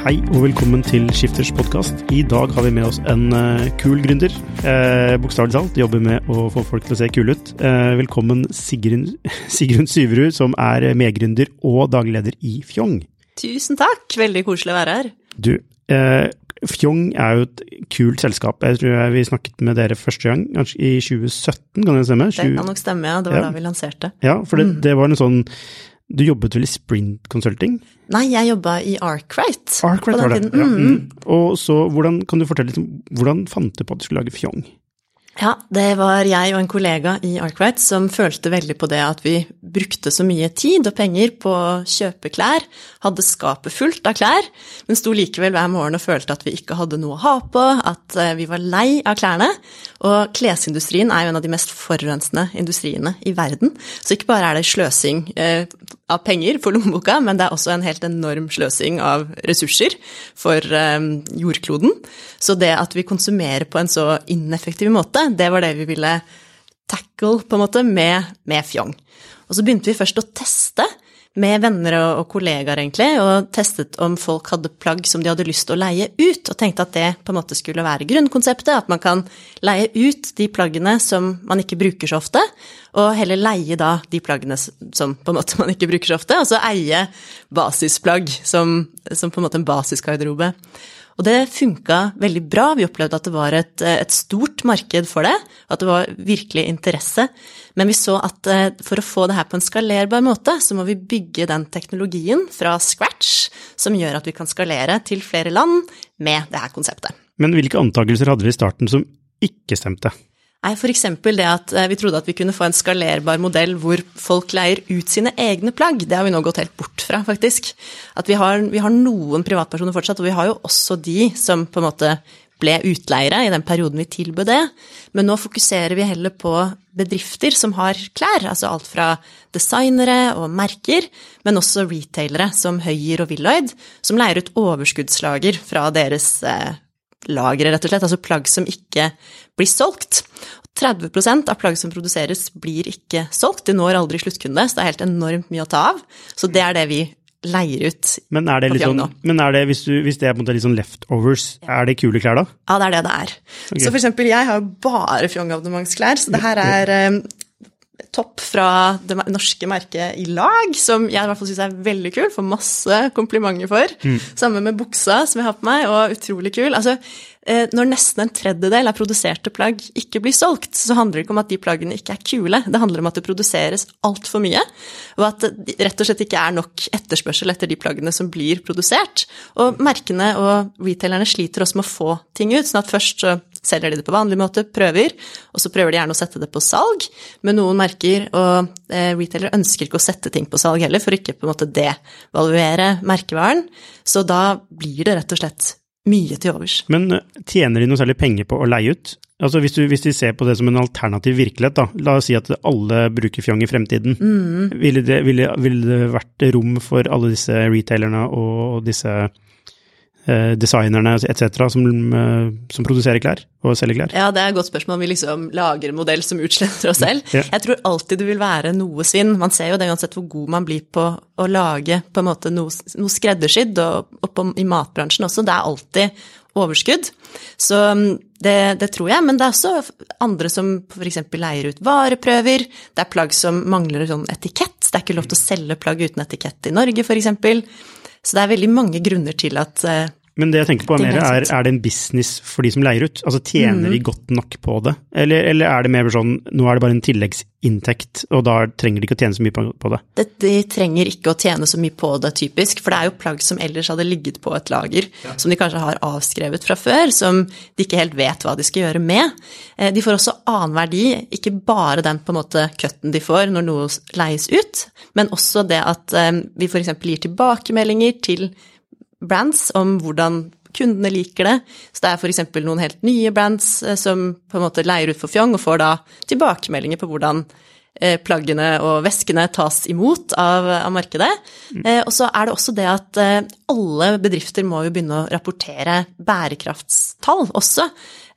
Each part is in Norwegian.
Hei og velkommen til Skifters podkast. I dag har vi med oss en uh, kul gründer. Uh, Bokstavelig talt jobber med å få folk til å se kule ut. Uh, velkommen Sigrun, Sigrun Syverud, som er medgründer og daglig leder i Fjong. Tusen takk, veldig koselig å være her. Du, uh, Fjong er jo et kult selskap. Jeg tror jeg vi snakket med dere første gang kanskje i 2017, kan det stemme? 20... Det kan nok stemme, ja. Det var Ja. da vi lanserte. Ja, for det, Mm. det var en sånn Du jobbet vel i Sprint Consulting? Nei, jeg jobba i Arkwright. Arkwright var det. Ja. Mm. Mm. Og så, hvordan, kan du fortelle litt om hvordan fant du på at du skulle lage Fjong? Ja, det var jeg og en kollega i Arkwright som følte veldig på det at vi brukte så mye tid og penger på å kjøpe klær, hadde skapet fullt av klær, men sto likevel hver morgen og følte at vi ikke hadde noe å ha på, at eh, vi var lei av klærne. Og klesindustrien er jo en av de mest forurensende industriene i verden. Så ikke bare er det sløsing eh, av penger for lommeboka, men det er også en helt enorm sløsing av ressurser for eh, jordkloden. Så det at vi konsumerer på en så ineffektiv måte, det var det vi ville tackle på en måte med, med Fjong. Og så begynte vi først å teste med venner og kollegaer, egentlig, og testet om folk hadde plagg som de hadde lyst til å leie ut, og tenkte at det på en måte skulle være grunnkonseptet, at man kan leie ut de plaggene som man ikke bruker så ofte, og heller leie da de plaggene som på en måte man ikke bruker så ofte, og så eie basisplagg som, som på en måte en basisgarderobe. Og det funka veldig bra. Vi opplevde at det var et, et stort marked for det, at det var virkelig interesse. Men vi så at eh, for å få det her på en skalerbar måte, så må vi bygge den teknologien fra scratch som gjør at vi kan skalere til flere land med det her konseptet. Men hvilke antakelser hadde dere i starten som ikke stemte? For eksempel det at eh, vi trodde at vi kunne få en skalerbar modell hvor folk leier ut sine egne plagg. Det har vi nå gått helt bort fra, faktisk. At vi har, vi har noen privatpersoner fortsatt, og vi har jo også de som på en måte ble utleiere i den perioden vi tilbød det. Men nå fokuserer vi heller på bedrifter som har klær, altså alt fra designere og merker, men også retailere som Høyer og Willoid, som leier ut overskuddslager fra deres eh, lagre, rett og slett, altså plagg som ikke blir solgt. 30% av plagg som produseres, blir ikke solgt. De når aldri sluttkunde, så det er helt enormt mye å ta av. Så det er det vi leier ut. Men er det, litt sånn, men er det hvis, du, hvis det er på en måte litt sånn leftovers, er det kule klær da? Ja, det er det det er. Okay. Så for eksempel, jeg har jo bare Fjong-abonnementsklær, så det her er eh, topp fra det norske merket i lag, som jeg i hvert fall syns er veldig kul, får masse komplimenter for. Samme med buksa som jeg har på meg, og utrolig kul. Altså, eh, når nesten en tredjedel av produserte plagg ikke blir solgt, så handler det ikke om at de plaggene ikke er kule, det handler om at det produseres altfor mye, og at det rett og slett ikke er nok etterspørsel etter de plaggene som blir produsert. Og merkene og retailerne sliter også med å få ting ut, sånn at først så selger de det på vanlig måte, prøver, og så prøver de gjerne å sette det på salg. Men noen merker og eh, retailere ønsker ikke å sette ting på salg heller, for ikke på en måte devaluere merkevaren. Så da blir det rett og slett mye til overs. Men eh, tjener de noe særlig penger på å leie ut? Altså hvis, du, hvis de ser på det som en alternativ virkelighet, da. La oss si at alle bruker Fjong i fremtiden. Mm. Ville, det, ville, ville det vært rom for alle disse retailerne og disse designerne etc. Som, eh, som produserer klær og selger klær? Ja, det er et godt spørsmål om vi liksom lager en modell som utsletter oss selv. Ja. Jeg tror alltid det vil være noe svinn. Man ser jo det uansett hvor god man blir på å lage på en måte noe, noe skreddersydd, og, og på, i matbransjen også. Det er alltid overskudd. Så mm, det, det tror jeg, men det er også andre som f.eks. leier ut vareprøver. Det er plagg som mangler sånn etikett, Det er ikke lov til å selge plagg uten etikett i Norge, f.eks. Så det er veldig mange grunner til at eh, Men det jeg tenker på er mer, er er, det en business for de som leier ut? Altså tjener mm. de godt nok på det? Eller, eller er det mer sånn, nå er det bare en tilleggsinntekt, og da trenger de ikke å tjene så mye på, på det? det, de trenger ikke å tjene så mye på det, typisk, for det er jo plagg som ellers hadde ligget på et lager, som de kanskje har avskrevet fra før, som de ikke helt vet hva de skal gjøre med. Eh, De får også annen verdi, ikke bare den på en måte cutten de får når noe leies ut, men også det at eh, vi f.eks. gir tilbakemeldinger til brands om hvordan kundene liker det. Så det er f.eks. noen helt nye brands eh, som på en måte leier ut for fjong, og får da tilbakemeldinger på hvordan plaggene og veskene tas imot av, av markedet. Eh, og så er det også det at eh, alle bedrifter må jo begynne å rapportere bærekraftstall også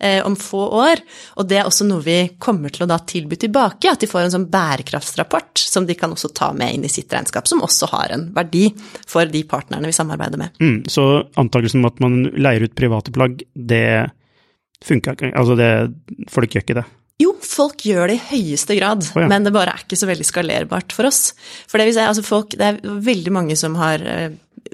eh, om få år. Og det er også noe vi kommer til å da tilby tilbake, at de får en sånn bærekraftsrapport som de kan også ta med inn i sitt regnskap, som også har en verdi for de partnerne vi samarbeider med. Mm, så antakelsen om at man leier ut private plagg, det funka ikke. Altså det, folk gjør ikke det. Jo, folk gjør det i høyeste grad, oh, ja. men det bare er ikke så veldig skalerbart for oss. For det vil si, altså folk, det er veldig mange som har eh,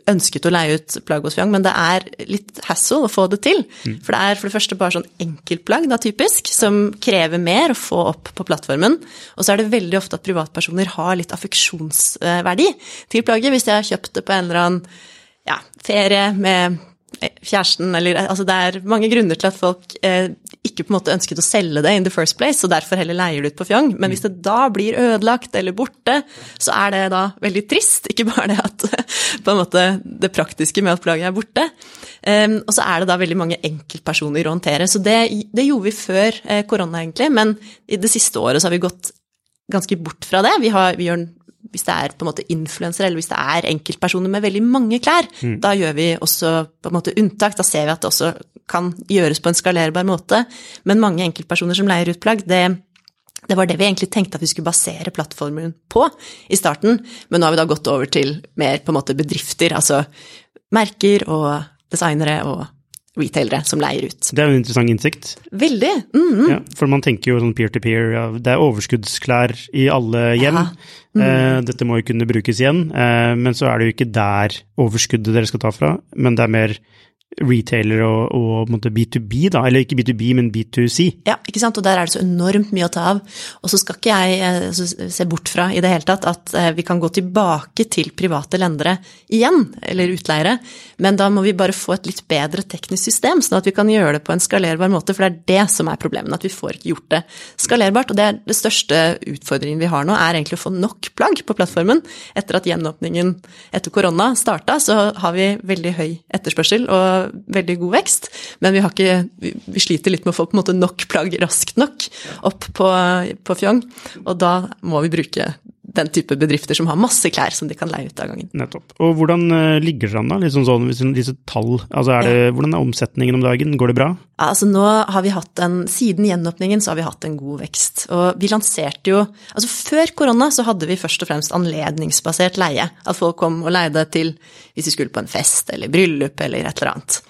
ønsket å leie ut plagg hos Fjong, men det er litt hassle å få det til. For det er for det første bare sånn enkeltplagg, da typisk, som krever mer å få opp på plattformen. Og så er det veldig ofte at privatpersoner har litt affeksjonsverdi til plagget. Hvis jeg har kjøpt det på en eller annen ja, ferie med kjæresten, eller altså det er mange grunner til at folk eh, ikke på en måte ønsket å selge det in the first place, og derfor heller leier det ut på fjong. Men hvis det da blir ødelagt eller borte, så er det da veldig trist. Ikke bare det at på en måte det praktiske med at plagget er borte. Um, og så er det da veldig mange enkeltpersoner å håndtere. Så det, det gjorde vi før eh, korona, egentlig, men i det siste året så har vi gått ganske bort fra det. Vi, har, vi gjør hvis det er på en måte influensere, eller hvis det er enkeltpersoner med veldig mange klær, da gjør vi også på en måte unntak. Da ser vi at det også kan gjøres på en skalerbar måte. Men mange enkeltpersoner som leier ut plagg, det, det var det vi egentlig tenkte at vi skulle basere plattformen på i starten. Men nå har vi da gått over til mer på en måte bedrifter, altså merker og designere og retailere som leier ut. Det er jo en interessant innsikt. Veldig! Mm. Ja, for man tenker jo sånn peer-to-peer, ja, det er overskuddsklær i alle hjem. Ja. Mm. Eh, dette må jo kunne brukes igjen, eh, men så er det jo ikke der overskuddet dere skal ta fra, men det er mer retailer og, og på en måte B2B, da, eller ikke B2B, men B2C. Ja, ikke sant, og der er det så enormt mye å ta av. Og så skal ikke jeg eh, se bort fra i det hele tatt at eh, vi kan gå tilbake til private lendere igjen, eller utleiere, men da må vi bare få et litt bedre teknisk system, sånn at vi kan gjøre det på en skalerbar måte, for det er det som er problemet, at vi får ikke gjort det skalerbart. Og det er det største utfordringen vi har nå, er egentlig å få nok plagg på plattformen. Etter at gjenåpningen etter korona starta, så har vi veldig høy etterspørsel og veldig god vekst, men vi, har ikke, vi, sliter litt med å få måte nok plagg raskt nok opp på, på Fjong, og da må vi bruke den type bedrifter som har masse klær som de kan leie ut av gangen. Nettopp. Og hvordan eh, ligger det an, da? Litt sånn hvis disse tall, altså er det, hvordan er omsetningen om dagen? Går det bra? Ja, altså nå har vi hatt en, Siden gjenåpningen så har vi hatt en god vekst. Og vi lanserte jo altså Før korona så hadde vi først og fremst anledningsbasert leie. At folk kom og leide til hvis de skulle på en fest eller bryllup eller et eller annet.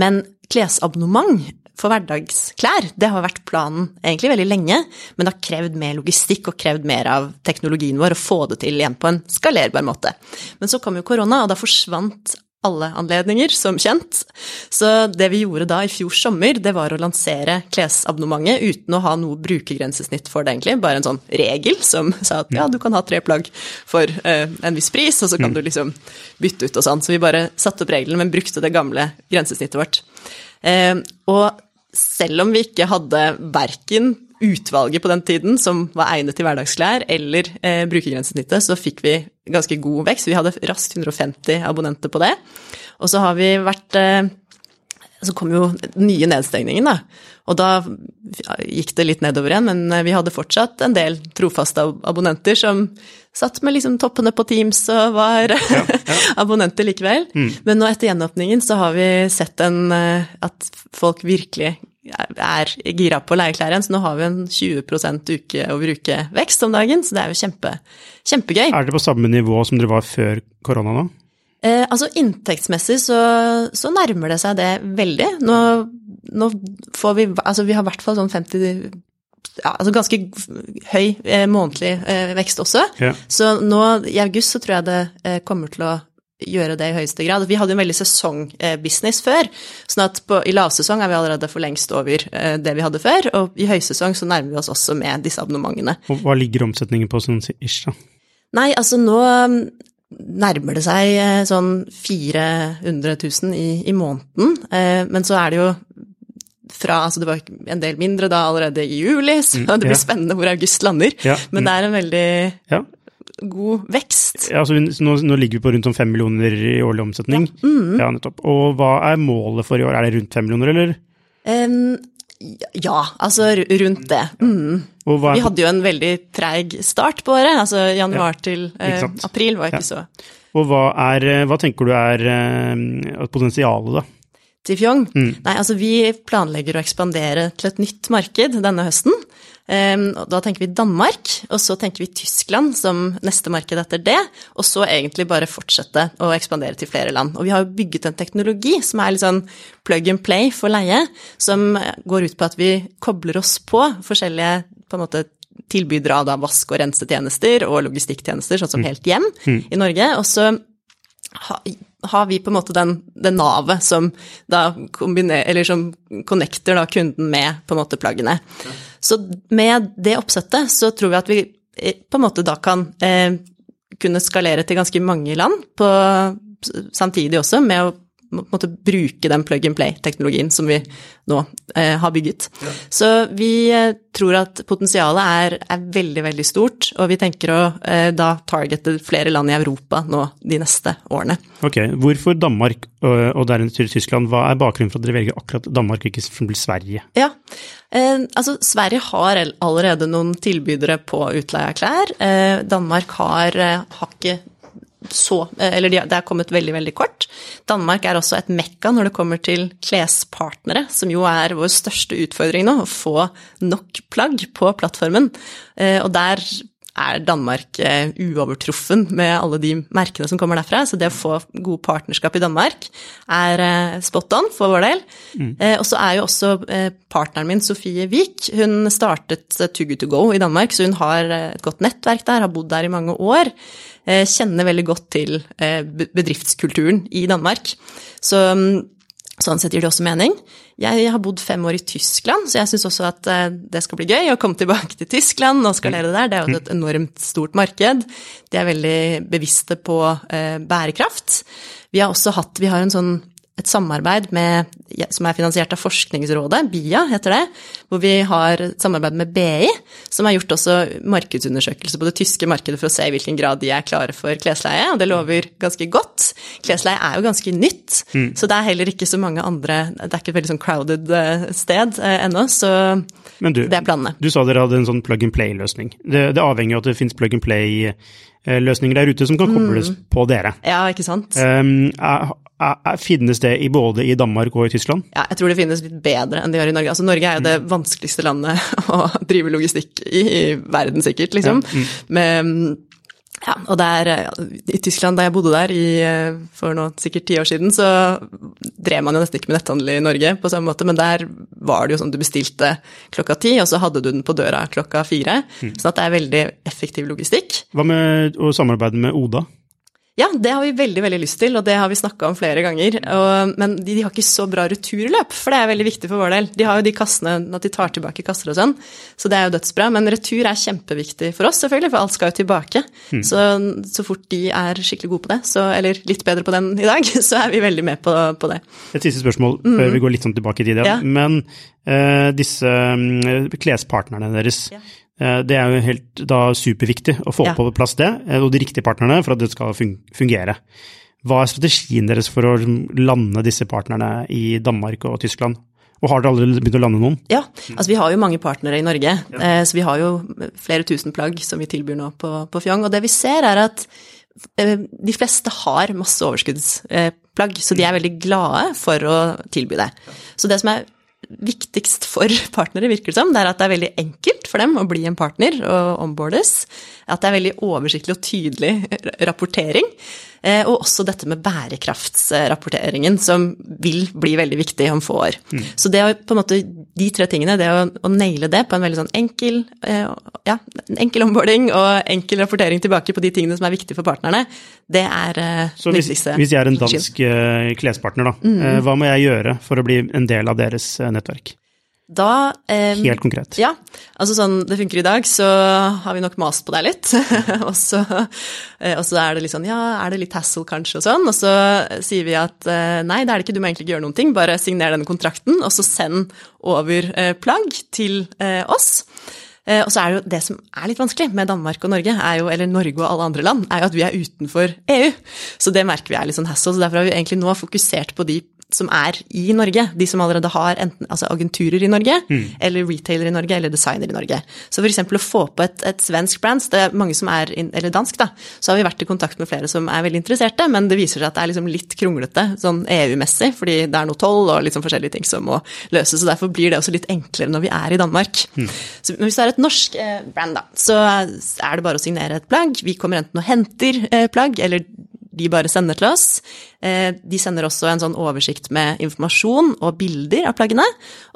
Men klesabonnement for hverdagsklær, det har vært planen egentlig veldig lenge, men det har krevd mer logistikk og krevd mer av teknologien vår å få det til igjen på en skalerbar måte. Men så kom jo korona, og da forsvant alle anledninger, som kjent. Så det vi gjorde da i fjor sommer, det var å lansere klesabonnementet uten å ha noe brukergrensesnitt for det, egentlig. Bare en sånn regel som sa at ja, du kan ha tre plagg for uh, en viss pris, og så kan du liksom bytte ut og sånn. Så vi bare satte opp reglene, men brukte det gamle grensesnittet vårt. Uh, og selv om vi ikke hadde verken utvalget på den tiden som var egnet til hverdagsklær, eller eh, brukergrensesnittet, så fikk vi ganske god vekst. Vi hadde raskt 150 abonnenter på det. Og så har vi vært eh, Så kom jo den nye nedstengningen, da. Og da gikk det litt nedover igjen, men vi hadde fortsatt en del trofaste abonnenter som satt med liksom toppene på Teams og var ja, ja. abonnenter likevel. Mm. Men nå etter gjenåpningen så har vi sett en, at folk virkelig er gira på å leie klær igjen, så nå har vi en 20 uke over uke-vekst om dagen, så det er jo kjempe, kjempegøy. Er dere på samme nivå som dere var før korona nå? Eh, altså inntektsmessig så, så, nærmer det seg det veldig. Nå, nå får vi Altså vi har i hvert fall sånn 50 ja, altså ganske høy eh, månedlig eh, vekst også. Ja. Så nå i august så tror jeg det eh, kommer til å gjøre det i høyeste grad. Vi hadde jo en veldig sesongbusiness før, sånn at på, i lavsesong er vi allerede for lengst over eh, det vi hadde før, og i høysesong så nærmer vi oss også med disse abonnementene. Og hva ligger omsetningen på sånn ish, da? Nei, altså nå mm, nærmer det seg eh, sånn 400 000 i, i måneden, eh, men så er det jo fra, altså det var en del mindre da allerede i juli, så Mm, det blir ja. spennende hvor august lander. Ja, Men mm. det er en veldig Ja. god vekst. Ja, altså, nå, nå ligger vi på rundt om fem millioner i årlig omsetning. Mm. Ja, nettopp. Og hva er målet for i år? Er det rundt fem millioner, eller? Um, ja, altså rundt det. Mm. Vi hadde jo en veldig treig start på året, altså januar til eh, april var ikke Ja. så og hva, er, eh, hva tenker du er eh, potensialet, da? Til Fjong. Mm. Nei, altså vi planlegger å ekspandere til et nytt marked denne høsten. Og da tenker vi Danmark, og så tenker vi Tyskland som neste marked etter det. Og så egentlig bare fortsette å ekspandere til flere land. Og vi har jo bygget en teknologi som er litt sånn plug and play for leie, som går ut på at vi kobler oss på forskjellige på en måte tilbydere av da vask- og rensetjenester og logistikktjenester, sånn som Helt Hjem i Norge. Og så har vi på en måte den, den navet som da kombinerer eller som connecter da kunden med på en måte plaggene. Så med det oppsettet så tror vi at vi eh, på en måte da kan eh, kunne skalere til ganske mange land på, samtidig også med å måte bruke den plug and play-teknologien som vi nå eh, har bygget. Så vi eh, tror at potensialet er, er veldig, veldig stort, og vi tenker å eh, da targete flere land i Europa nå de neste årene. Ok, Hvorfor Danmark og, deretter Tyskland? Hva er bakgrunnen for at dere velger akkurat Danmark og ikke eksempel Sverige? Ja, eh, altså Sverige har allerede noen tilbydere på utleie av klær. Eh, Danmark har, eh, har ikke så eh, Eller det er kommet veldig, veldig kort. Danmark er også et mekka når det kommer til klespartnere, som jo er vår største utfordring nå, å få nok plagg på plattformen. Eh, og der er Danmark eh, uovertruffen med alle de merkene som kommer derfra. Så det å få gode partnerskap i Danmark er eh, spot on for vår del. Mm. og så er jo også eh, partneren min, Sofie Wiik, hun startet eh, Too Good To Go i Danmark, så hun har eh, et godt nettverk der, har bodd der i mange år. Eh, kjenner veldig godt til eh, bedriftskulturen i Danmark. Så mm, Sånn sett gir det også mening. Jeg har bodd fem år i Tyskland, så jeg syns også at eh, det skal bli gøy å komme tilbake til Tyskland og skalere der. Det er jo et enormt stort marked. De er veldig bevisste på eh, bærekraft. Vi har også hatt Vi har en sånn et samarbeid med, som er finansiert av Forskningsrådet, BIA heter det, hvor vi har et samarbeid med BI, som har gjort også markedsundersøkelser på det tyske markedet for å se i hvilken grad de er klare for klesleie, og det lover ganske godt. Klesleie er jo ganske nytt, så det er heller ikke så mange andre Det er ikke et veldig sånn crowded eh, sted eh, ennå, så du, det er planene. du sa dere hadde en sånn plug and play-løsning. Det, det avhenger av at det finnes plug and play-løsninger der ute som kan kobles Mm. på dere. Ja, ikke sant? Um, er, er, finnes det i både i Danmark og i Tyskland? Ja, jeg tror det finnes litt bedre enn de gjør i Norge. Altså, Norge er jo det vanskeligste landet å drive logistikk i, i verden, sikkert, liksom. Med, ja, og der, I Tyskland, da jeg bodde der i, eh, for nå sikkert ti år siden, så drev man jo nesten ikke med netthandel i Norge på samme måte, men der var det jo sånn du bestilte klokka ti, og så hadde du den på døra klokka fire. Sånn at det er veldig effektiv logistikk. Hva med å samarbeide med Oda? Ja, det har vi veldig veldig lyst til, og det har vi snakka om flere ganger. Og, men de, de har ikke så bra returløp, for det er veldig viktig for vår del. De har jo de kassene, at de tar tilbake kasser og sånn, så det er jo dødsbra. Men retur er kjempeviktig for oss, selvfølgelig, for alt skal jo tilbake. Så, så fort de er skikkelig gode på det, så, eller litt bedre på den i dag, så er vi veldig med på, på det. Et siste spørsmål før vi går litt sånn tilbake i tid. Mm. Ja. Men uh, disse um, klespartnerne deres, Ja. Eh, det er jo helt da superviktig å få Ja. på plass det, eh, og de riktige partnerne for at det skal fungere. Hva er strategien deres for å lande disse partnerne i Danmark og Tyskland? Og har dere allerede begynt å lande noen? Ja, altså vi har jo mange partnere i Norge, Ja. så vi har jo flere tusen plagg som vi tilbyr nå på, på Fjong. Og det vi ser er at eh, de fleste har masse overskuddsplagg, så de er veldig glade for å tilby det. Så det som er viktigst for partnere, virker det som, det er at det er veldig enkelt for dem å bli en partner og ombordes, At det er veldig oversiktlig og tydelig rapportering. Eh, og også dette med bærekraftsrapporteringen, som vil bli veldig viktig om få år. Mm. Så det å på en måte, de tre tingene, det å, å naile det på en veldig sånn enkel, eh, ja, enkel onboarding og enkel rapportering tilbake på de tingene som er viktige for partnerne, det er eh, Så hvis, hvis, jeg er en dansk klespartner, da, mm. hva må jeg gjøre for å bli en del av deres nettverk? Da eh, Helt konkret. Ja. Altså sånn det funker i dag, så har vi nok mast på deg litt. og, så, eh, og, så, er det litt sånn ja, er det litt hassle kanskje og sånn. Og så sier vi at eh, nei, det er det ikke, du må egentlig ikke gjøre noen ting, bare signer denne kontrakten, og så send over eh, plagg til eh, oss. Eh, og så er det jo det som er litt vanskelig med Danmark og Norge, jo, eller Norge og alle andre land, er jo at vi er utenfor EU. Så det merker vi er litt sånn hassle. Så derfor har vi egentlig nå fokusert på de som er i Norge. De som allerede har enten altså agenturer i Norge, mm. eller retailer i Norge, eller designer i Norge. Så f.eks. å få på et, et svensk brand, det er mange som er, eller dansk, da, så har vi vært i kontakt med flere som er veldig interesserte, men det viser seg at det er liksom litt kronglete sånn EU-messig, fordi det er noe toll og sånn forskjellige ting som må løses. og derfor blir det også litt enklere når vi er i Danmark. Mm. Så, men hvis det er et norsk eh, brand, da, så er det bare å signere et plagg. Vi kommer enten og henter eh, plagg, eller de bare sender til oss. Eh, de sender også en sånn oversikt med informasjon og bilder av plaggene.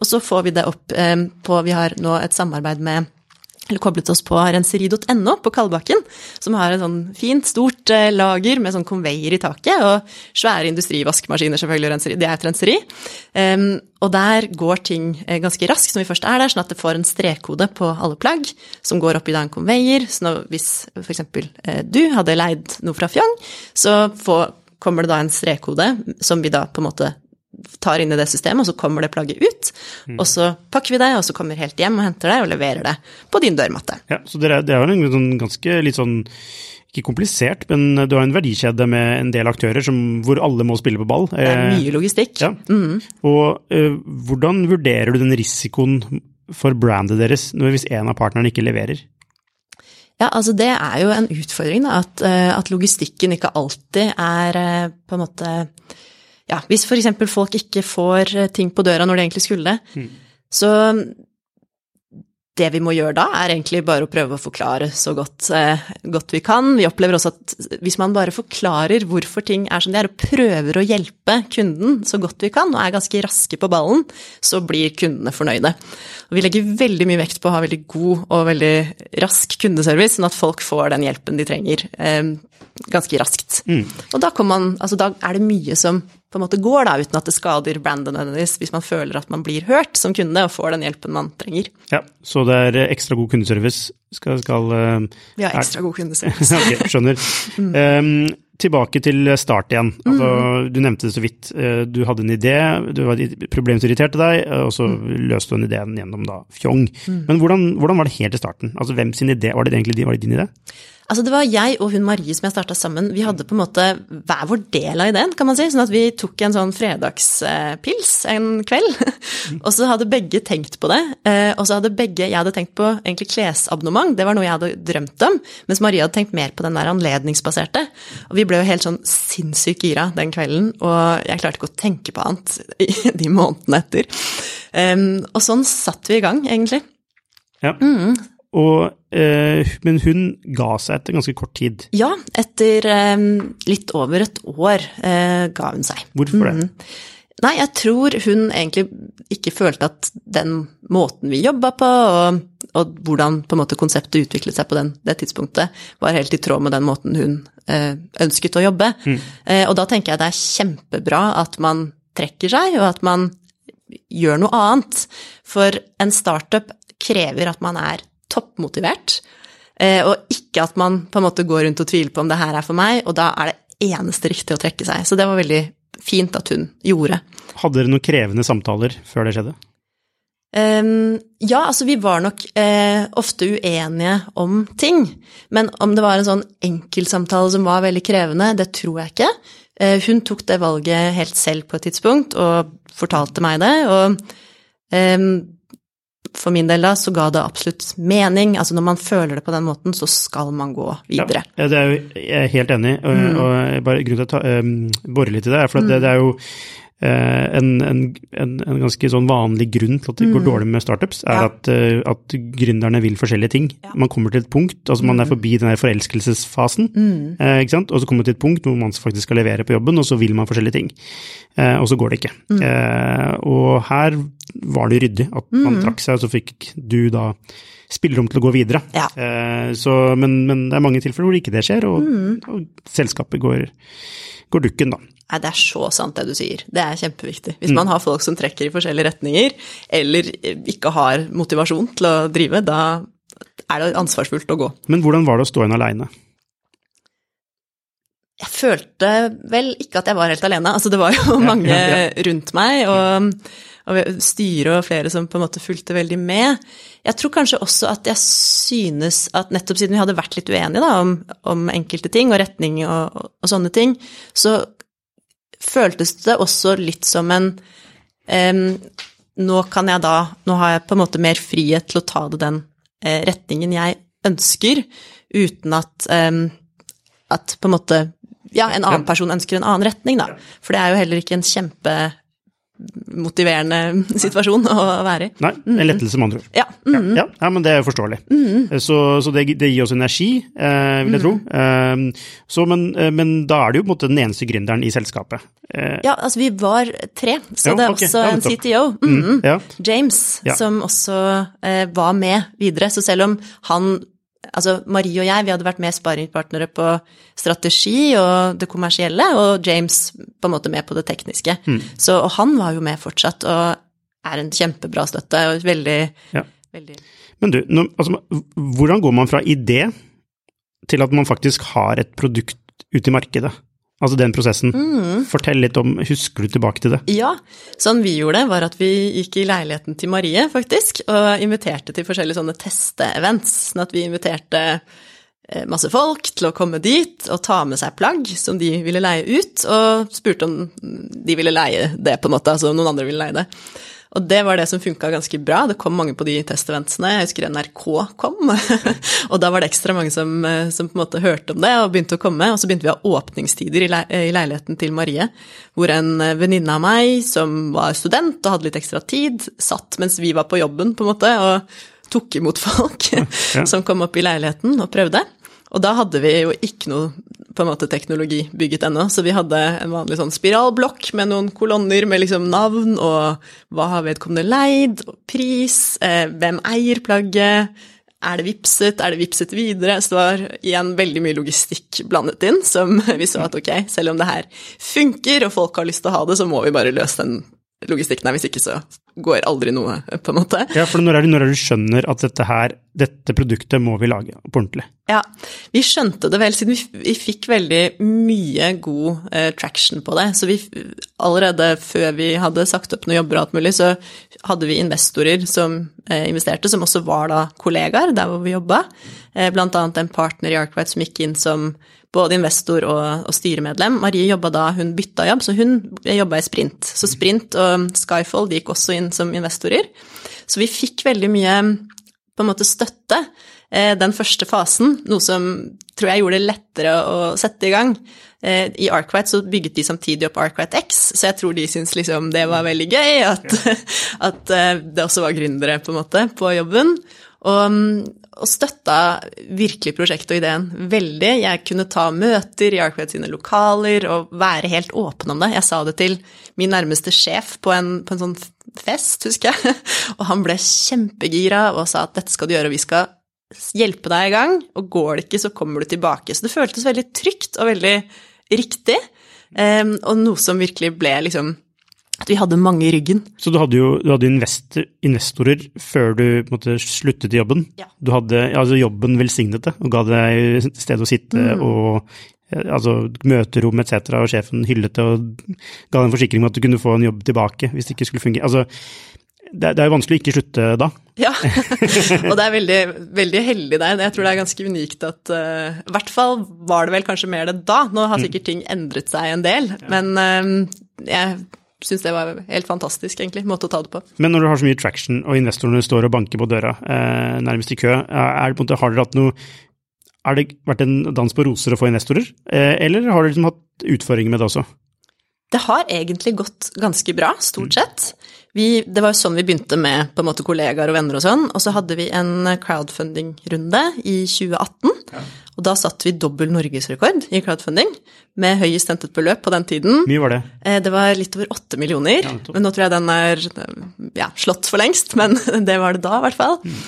Og så får vi det opp eh, på Vi har nå et samarbeid med eller koblet oss på renseri.no på Kalbakken, som har et sånn fint, stort eh, lager med sånn konveier i taket, og svære industrivaskemaskiner, selvfølgelig, renseri. Det er et renseri. Um, og der går ting ganske raskt når vi først er der, sånn at det får en strekkode på alle plagg, som går opp i da en konveier. Så hvis f.eks. du hadde leid noe fra Fjong, så får kommer det da en strekkode som vi da på en måte tar inn i det systemet, og så kommer det plagget ut. Mm. Og så pakker vi det, og så kommer helt hjem og henter det og leverer det på din dørmatte. Ja, Så det er, det er jo en sånn ganske litt sånn ikke komplisert, men du har en verdikjede med en del aktører som, hvor alle må spille på ball. Det er eh, mye logistikk. Ja. Mm. Og uh, hvordan vurderer du den risikoen for brandet deres hvis en av partnerne ikke leverer? Ja, altså det er jo en utfordring, da, at, uh, at logistikken ikke alltid er på en måte ja, hvis f.eks. folk ikke får eh, ting på døra når de egentlig skulle det, mm. så det vi må gjøre da, er egentlig bare å prøve å forklare så godt, eh, godt, vi kan. Vi opplever også at hvis man bare forklarer hvorfor ting er som de er, og prøver å hjelpe kunden så godt vi kan, og er ganske raske på ballen, så blir kundene fornøyde. Og vi legger veldig mye vekt på å ha veldig god og veldig rask kundeservice, sånn at folk får den hjelpen de trenger eh, ganske raskt. Mm. Og da, man, altså, da er det mye som på en måte går, da, uten at det skader brandet nødvendigvis, hvis man føler at man blir hørt som kunde og får den hjelpen man trenger. Ja, Så det er ekstra god kundeservice skal, skal uh, har ekstra er, god kundeservice. ok, skjønner. mm. um, tilbake til start igjen. Altså, mm. Du nevnte det så vidt. Eh, du hadde en idé, du var problem som irriterte deg, og så mm. løste du den ideen gjennom da Fjong. Mm. Men hvordan, hvordan, var det helt i starten? Altså, Hvem sin idé? Var det egentlig var det din idé? Altså det var jeg og hun Marie som jeg starta sammen. Vi hadde på en måte hver vår del av ideen, kan man si. Sånn at vi tok en sånn fredagspils en kveld. og så hadde begge tenkt på det. Eh, og så hadde begge Jeg hadde tenkt på egentlig klesabonnement, det var noe jeg hadde drømt om. Mens Marie hadde tenkt mer på den der anledningsbaserte. Og vi ble jo helt sånn sinnssykt gira den kvelden, og jeg klarte ikke å tenke på annet i de månedene etter. og sånn satt vi i gang, egentlig. Ja. Mm. Og, eh, men hun ga seg etter ganske kort tid? Ja, etter eh, litt over et år eh, ga hun seg. Hvorfor det? Mm. Nei, jeg tror hun egentlig ikke følte at den måten vi jobba på, og, og, hvordan på måte konseptet utviklet seg på den, det tidspunktet, var helt i tråd med den måten hun eh, ønsket å jobbe. Mm. Eh, og da tenker jeg det er kjempebra at man trekker seg, og at man gjør noe annet. For en startup krever at man er toppmotivert, eh, og ikke at man på en måte går rundt og tviler på om det her er for meg, og da er det eneste riktig å trekke seg. Så det var veldig fint at hun gjorde. Hadde dere noen krevende samtaler før det skjedde? Um, ja, altså vi var nok uh, ofte uenige om ting. Men om det var en sånn enkeltsamtale som var veldig krevende, det tror jeg ikke. Uh, hun tok det valget helt selv på et tidspunkt og fortalte meg det. Og um, for min del da, så ga det absolutt mening. Altså når man føler det på den måten, så skal man gå videre. Ja, det er jo, jeg er helt enig, og, mm. og bare grunnen til å um, bore litt i det, er for mm. det, det, er jo Eh, en, en, en, en, ganske sånn vanlig grunn til at det går mm. dårlig med startups, er ja. at, uh, at, gründerne vil forskjellige ting. Ja. Man kommer til et punkt, altså man er mm. forbi den der forelskelsesfasen, mm. uh, ikke sant? og så kommer man til et punkt hvor man faktisk skal levere på jobben, og så vil man forskjellige ting. Og så går det ikke. Mm. og her var det ryddig at man mm. trakk seg, og så fikk du da spillerom til å gå videre. Ja. Så, men, men, det er mange tilfeller hvor ikke det skjer, og, mm. og selskapet går, går dukken, da. Nei, det er så sant det du sier. Det er kjempeviktig. Hvis mm. man har folk som trekker i forskjellige retninger, eller ikke har motivasjon til å drive, da er det ansvarsfullt å gå. Men hvordan var det å stå igjen aleine? Jeg følte vel ikke at jeg var helt alene. Altså, det var jo mange ja, ja, ja. rundt meg, og, og styret og flere som på en måte fulgte veldig med. Jeg tror kanskje også at jeg synes at nettopp siden vi hadde vært litt uenige da, om, om, enkelte ting og retning og, og, og sånne ting, så føltes det også litt som en um, Nå kan jeg da Nå har jeg på en måte mer frihet til å ta det den uh, retningen jeg ønsker, uten at um, at på en måte ja, en annen person ønsker en annen retning, da. For det er jo heller ikke en kjempe motiverende situasjon å være i. Nei, en lettelse med andre ord. Ja. Mm -hmm. ja, ja, men det er forståelig. Mm -hmm. Så, så det, det, gir oss energi, eh, vil jeg tro. Eh, så, men, eh, men, da er det jo på en måte den eneste gründeren i selskapet. Eh, ja, altså vi var tre, så jo, det er okay. også en CTO, mm -hmm. James, som også eh, var med videre. Så selv om han Altså, Marie og jeg, vi hadde vært med sparringpartnere på strategi og det kommersielle, og James på en måte med på det tekniske. Mm. Så, og han var jo med fortsatt, og er en kjempebra støtte, og veldig, ja. veldig Men du, nå, altså, hvordan går man fra idé til at man faktisk har et produkt ute i markedet? Altså den prosessen. Mm. Fortell litt om Husker du tilbake til det? Ja. Sånn vi gjorde, var at vi gikk i leiligheten til Marie, faktisk, og inviterte til forskjellige sånne teste-events. Sånn at vi inviterte eh, masse folk til å komme dit og ta med seg plagg som de ville leie ut, og spurte om de ville leie det, på en måte, altså om noen andre ville leie det. Og det var det som funka ganske bra. Det kom mange på de testeventsene. Jeg husker NRK kom, og da var det ekstra mange som, eh, som, på en måte hørte om det og begynte å komme. Og så begynte vi å ha åpningstider i, le i leiligheten til Marie, hvor en eh, venninne av meg som var student og hadde litt ekstra tid, satt mens vi var på jobben, på en måte, og tok imot folk ja. som kom opp i leiligheten og prøvde. Og da hadde vi jo ikke noe på en måte teknologi bygget ennå, så vi hadde en vanlig sånn spiralblokk med noen kolonner med liksom navn og hva har vedkommende leid, og pris, eh, hvem eier plagget, er det vipset, er det vipset videre? Så det var igjen veldig mye logistikk blandet inn, som vi så at ok, selv om det her funker og folk har lyst til å ha det, så må vi bare løse den logistikken her, hvis ikke så går aldri noe, på en måte. Ja, for når er det, når er det du skjønner at dette her, dette produktet må vi lage på ordentlig? Ja, vi skjønte det vel siden vi, vi fikk veldig mye god eh, traction på det. Så vi allerede før vi hadde sagt opp noen jobber og alt mulig, så hadde vi investorer som eh, investerte, som også var da kollegaer der hvor vi jobba. Eh, blant annet en partner i Arkwright som gikk inn som både investor og, og styremedlem. Marie jobba da, hun bytta jobb, så hun jobba i Sprint. Så Sprint og Skyfold gikk også inn som investorer. Så vi fikk veldig mye på en måte støtte eh, den første fasen, noe som tror jeg gjorde det lettere å sette i gang. Eh, I Arkwright så bygget de samtidig opp Arkwright X, så jeg tror de syntes liksom det var veldig gøy at, at eh, det også var gründere på en måte på jobben. Og, og støtta virkelig prosjektet og ideen veldig. Jeg kunne ta møter i Arkwright sine lokaler og være helt åpen om det. Jeg sa det til min nærmeste sjef på en, på en sånn fest, husker jeg, og han ble kjempegira og sa at dette skal du gjøre, og vi skal hjelpe deg i gang, og går det ikke, så kommer du tilbake. Så det føltes veldig trygt og veldig riktig, um, og noe som virkelig ble liksom vi hadde mange i ryggen. Så du hadde jo du hadde investor, investorer før du måtte, sluttet i jobben? Ja. Du hadde altså jobben velsignet det, og ga deg sted å sitte mm. og altså møterom etc., og sjefen hyllet det og ga deg en forsikring om at du kunne få en jobb tilbake hvis det ikke skulle fungere. Altså, det, er jo vanskelig å ikke slutte da. Ja, og det er veldig, veldig heldig der. Jeg tror det er ganske unikt at uh, I hvert fall var det vel kanskje mer det da. Nå har mm. sikkert ting endret seg en del, men uh, jeg syns det var helt fantastisk, egentlig, måte å ta det på. Men når du har så mye traction, og investorene står og banker på døra, eh, nærmest i kø, er det på en måte, har dere hatt noe Har det vært en dans på roser å få investorer, eh, eller har dere liksom hatt utfordringer med det også? Det har egentlig gått ganske bra, stort sett. Vi, det var jo sånn vi begynte med på en måte kollegaer og venner og sånn. Og så hadde vi en crowdfunding-runde i 2018. Ja. Og da satt vi dobbel norgesrekord i crowdfunding, med høyest hentet beløp på den tiden. Mye var det? Eh, det var litt over åtte millioner. Ja, men nå tror jeg den er ja, slått for lengst, men det var det da i hvert fall. Mm.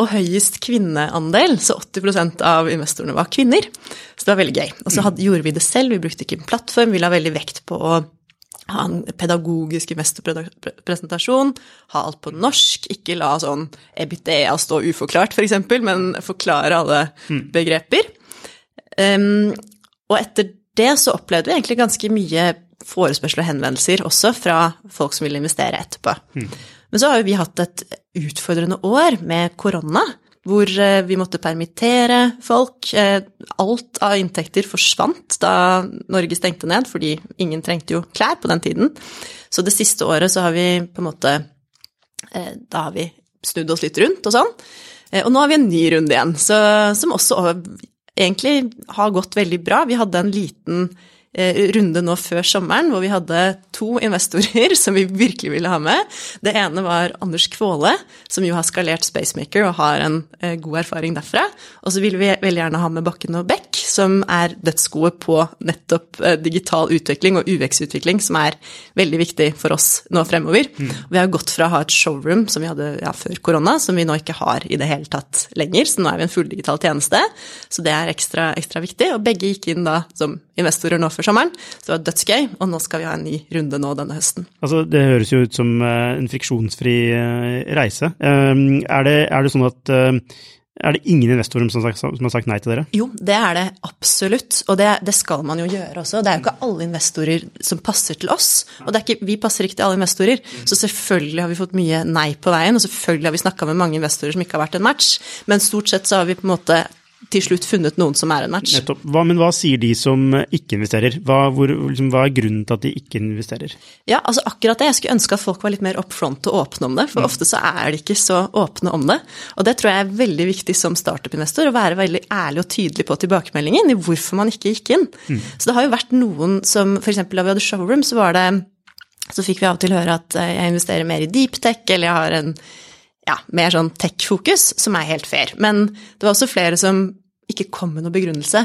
Og høyest kvinneandel, så 80% av investorene var kvinner. Så det var veldig gøy. Og så hadde, gjorde vi det selv, vi brukte ikke en plattform, vi la veldig vekt på å ha en pedagogisk investorpresentasjon, ha alt på norsk, ikke la sånn EBITDA stå uforklart, f.eks., for men forklare alle mm. begreper. Um, og etter det så opplevde vi egentlig ganske mye forespørsel og henvendelser også fra folk som ville investere etterpå. Mm. Men så har jo vi hatt et utfordrende år med korona hvor eh, vi måtte permittere folk. Eh, alt av inntekter forsvant da Norge stengte ned, fordi ingen trengte jo klær på den tiden. Så det siste året så har vi på en måte eh, Da har vi snudd oss litt rundt og sånn. Og nå har vi en ny runde igjen, så, som også egentlig har gått veldig bra. Vi hadde en liten runde nå før sommeren hvor vi hadde to investorer som vi virkelig ville ha med. Det ene var Anders Kvåle, som jo har skalert Spacemaker og har en eh, god erfaring derfra. Og så ville vi veldig gjerne ha med Bakken og Beck, som er dødsgode på nettopp eh, digital utvikling og UX-utvikling, som er veldig viktig for oss nå fremover. Mm. Vi har gått fra å ha et showroom som vi hadde ja, før korona, som vi nå ikke har i det hele tatt lenger, så nå er vi en fulldigital tjeneste. Så det er ekstra, ekstra viktig. Og begge gikk inn da som investorer nå før sommeren. Så det var dødsgøy, og nå skal vi ha en ny runde nå denne høsten. Altså, Det høres jo ut som eh, en friksjonsfri eh, reise. Ehm, er det, er det sånn at eh, er det ingen investorer som har, sagt, som har, sagt, nei til dere? Jo, det er det absolutt, og det, det, skal man jo gjøre også. Det er jo ikke alle investorer som passer til oss, og ikke, vi passer ikke til alle investorer. Så selvfølgelig har vi fått mye nei på veien, og selvfølgelig har vi snakka med mange investorer som ikke har vært en match, men stort sett så har vi på en måte til slutt funnet noen som er en match. Nettopp. Hva, men hva sier de som ikke investerer? Hva, hvor, liksom, hva, er grunnen til at de ikke investerer? Ja, altså akkurat det. Jeg skulle ønske at folk var litt mer upfront og åpne om det. For mm. ofte så er de ikke så åpne om det. Og det tror jeg er veldig viktig som startup-investor, å være veldig ærlig og tydelig på tilbakemeldingen i hvorfor man ikke gikk inn. Mm. Så det har jo vært noen som f.eks. da vi hadde showroom, så var det så fikk vi av og til høre at eh, jeg investerer mer i deep tech, eller jeg har en ja, mer sånn tech-fokus, som er helt fair. Men det var også flere som ikke kom med noen begrunnelse.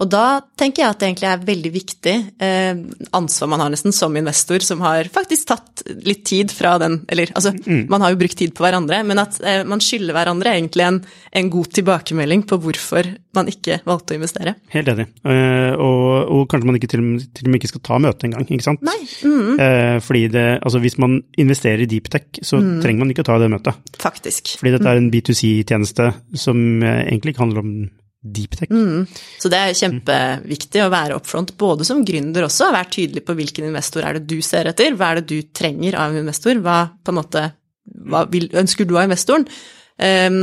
Og da tenker jeg at det egentlig er veldig viktig eh, ansvar man har nesten som investor, som har faktisk tatt litt tid fra den Eller altså, mm. man har jo brukt tid på hverandre, men at eh, man skylder hverandre egentlig en, en, god tilbakemelding på hvorfor man ikke valgte å investere. Helt enig. Eh, og, og, kanskje man ikke til, til, og med ikke skal ta møtet engang, ikke sant? Nei. Mm. Fordi det Altså, hvis man investerer i deeptech, så mm. trenger man ikke å ta det møtet. Faktisk. Fordi dette er en B2C-tjeneste som egentlig ikke handler om deep tech. Mm. Så det er kjempeviktig å være upfront, både som gründer også, være tydelig på hvilken investor er det du ser etter, hva er det du trenger av en investor, hva måte hva vil, ønsker du av investoren? Um,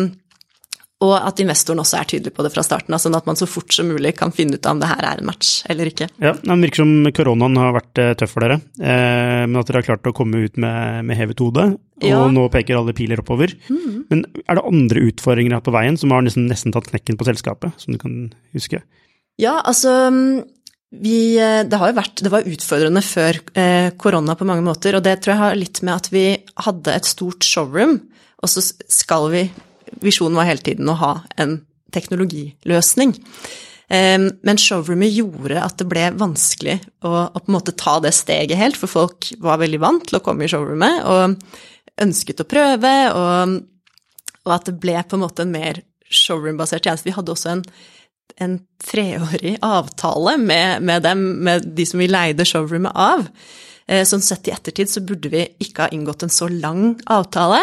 og at investoren også er tydelig på det fra starten av, sånn at man så fort som mulig kan finne ut av om det her er en match eller ikke. Ja, Det virker som koronaen har vært eh, tøff for dere, eh, men at dere har klart å komme ut med, med hevet hode. Og ja. nå peker alle piler oppover. Mm. Men er det andre utfordringer her på veien som har nesten, nesten tatt knekken på selskapet, som du kan huske? Ja, altså vi, eh, det vært det var utfordrende før eh, korona på mange måter, og det tror jeg har litt med at vi hadde et stort showroom, og så skal vi visjonen var hele tiden å ha en teknologiløsning. Men showroomet gjorde at det ble vanskelig å, å, på en måte ta det steget helt, for folk var veldig vant til å komme i showroomet og ønsket å prøve, og, og at det ble på en måte en mer showroom-basert tjeneste. Vi hadde også en, en treårig avtale med, med, dem, med de som vi leide showroomet av. Eh, sånn sett i ettertid så burde vi ikke ha inngått en så lang avtale.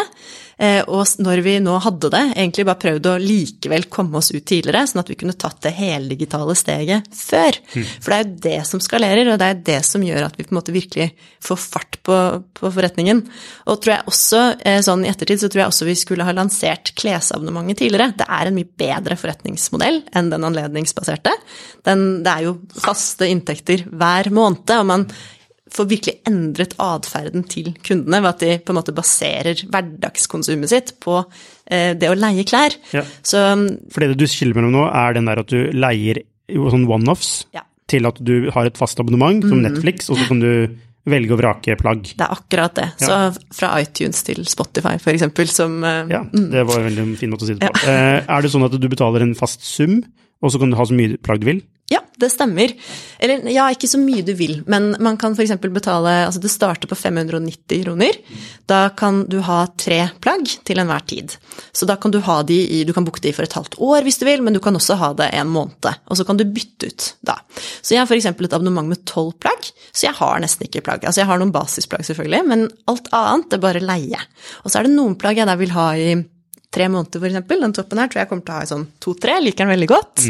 Eh, og når vi nå hadde det, egentlig bare prøvd å likevel komme oss ut tidligere, sånn at vi kunne tatt det heldigitale steget før. Mm. For det er jo det som skalerer, og det er det som gjør at vi på en måte virkelig får fart på, på forretningen. Og tror jeg også, eh, sånn i ettertid, så tror jeg også vi skulle ha lansert klesabonnementet tidligere. Det er en mye bedre forretningsmodell enn den anledningsbaserte. Den, det er jo faste inntekter hver måned, og man får virkelig endret atferden til kundene ved at de på en måte baserer hverdagskonsumet sitt på eh, det å leie klær. Ja. Så, For det du skiller mellom nå, er den der at du leier sånn one-offs, ja. til at du har et fast abonnement, som Mm. Netflix, og så kan du velge og vrake plagg. Det er akkurat det. Så fra iTunes til Spotify, eksempel, som eh, Ja, det var en veldig fin måte å si det på. Ja. Er det sånn at du betaler en fast sum, og så kan du ha så mye plagg du vil? Ja, det stemmer. Eller ja, ikke så mye du vil, men man kan f.eks. betale Altså det starter på 590 kroner. Da kan du ha tre plagg til enhver tid. Så da kan du ha de i Du kan booke de for et halvt år hvis du vil, men du kan også ha det en måned. Og så kan du bytte ut da. Så jeg har f.eks. et abonnement med tolv plagg, så jeg har nesten ikke plagg. Altså jeg har noen basisplagg selvfølgelig, men alt annet er bare leie. Og så er det noen plagg jeg da vil ha i tre måneder, for eksempel. Den toppen her tror jeg kommer til å ha i sånn to-tre, liker den veldig godt.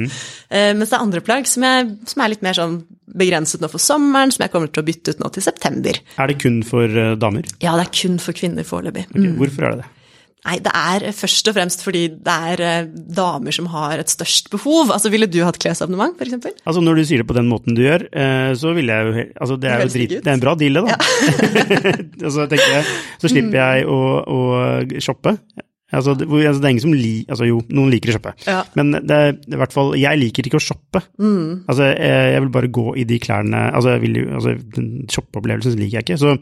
Eh, mens det er andre plagg som, jeg, som er litt mer sånn begrenset nå for sommeren, som jeg kommer til å bytte ut nå til september. Er det kun for eh, damer? Ja, det er kun for kvinner foreløpig. Ok, Hvorfor er det det? Nei, det er først og fremst fordi det er eh, damer som har et størst behov. Altså, ville du hatt klesabonnement, for eksempel? Altså Når du sier det på den måten du gjør, så ville jeg jo altså Det er jo drit, det er en bra deal, det, da. altså, tenker jeg, så slipper jeg å, å shoppe. Altså, det, altså, det er ingen som li, altså Jo, noen liker å shoppe, Ja. men det er i hvert fall Jeg liker ikke å shoppe. Altså, jeg, jeg vil bare gå i de klærne Altså, jeg vil altså shoppeopplevelsen liker jeg ikke. Så,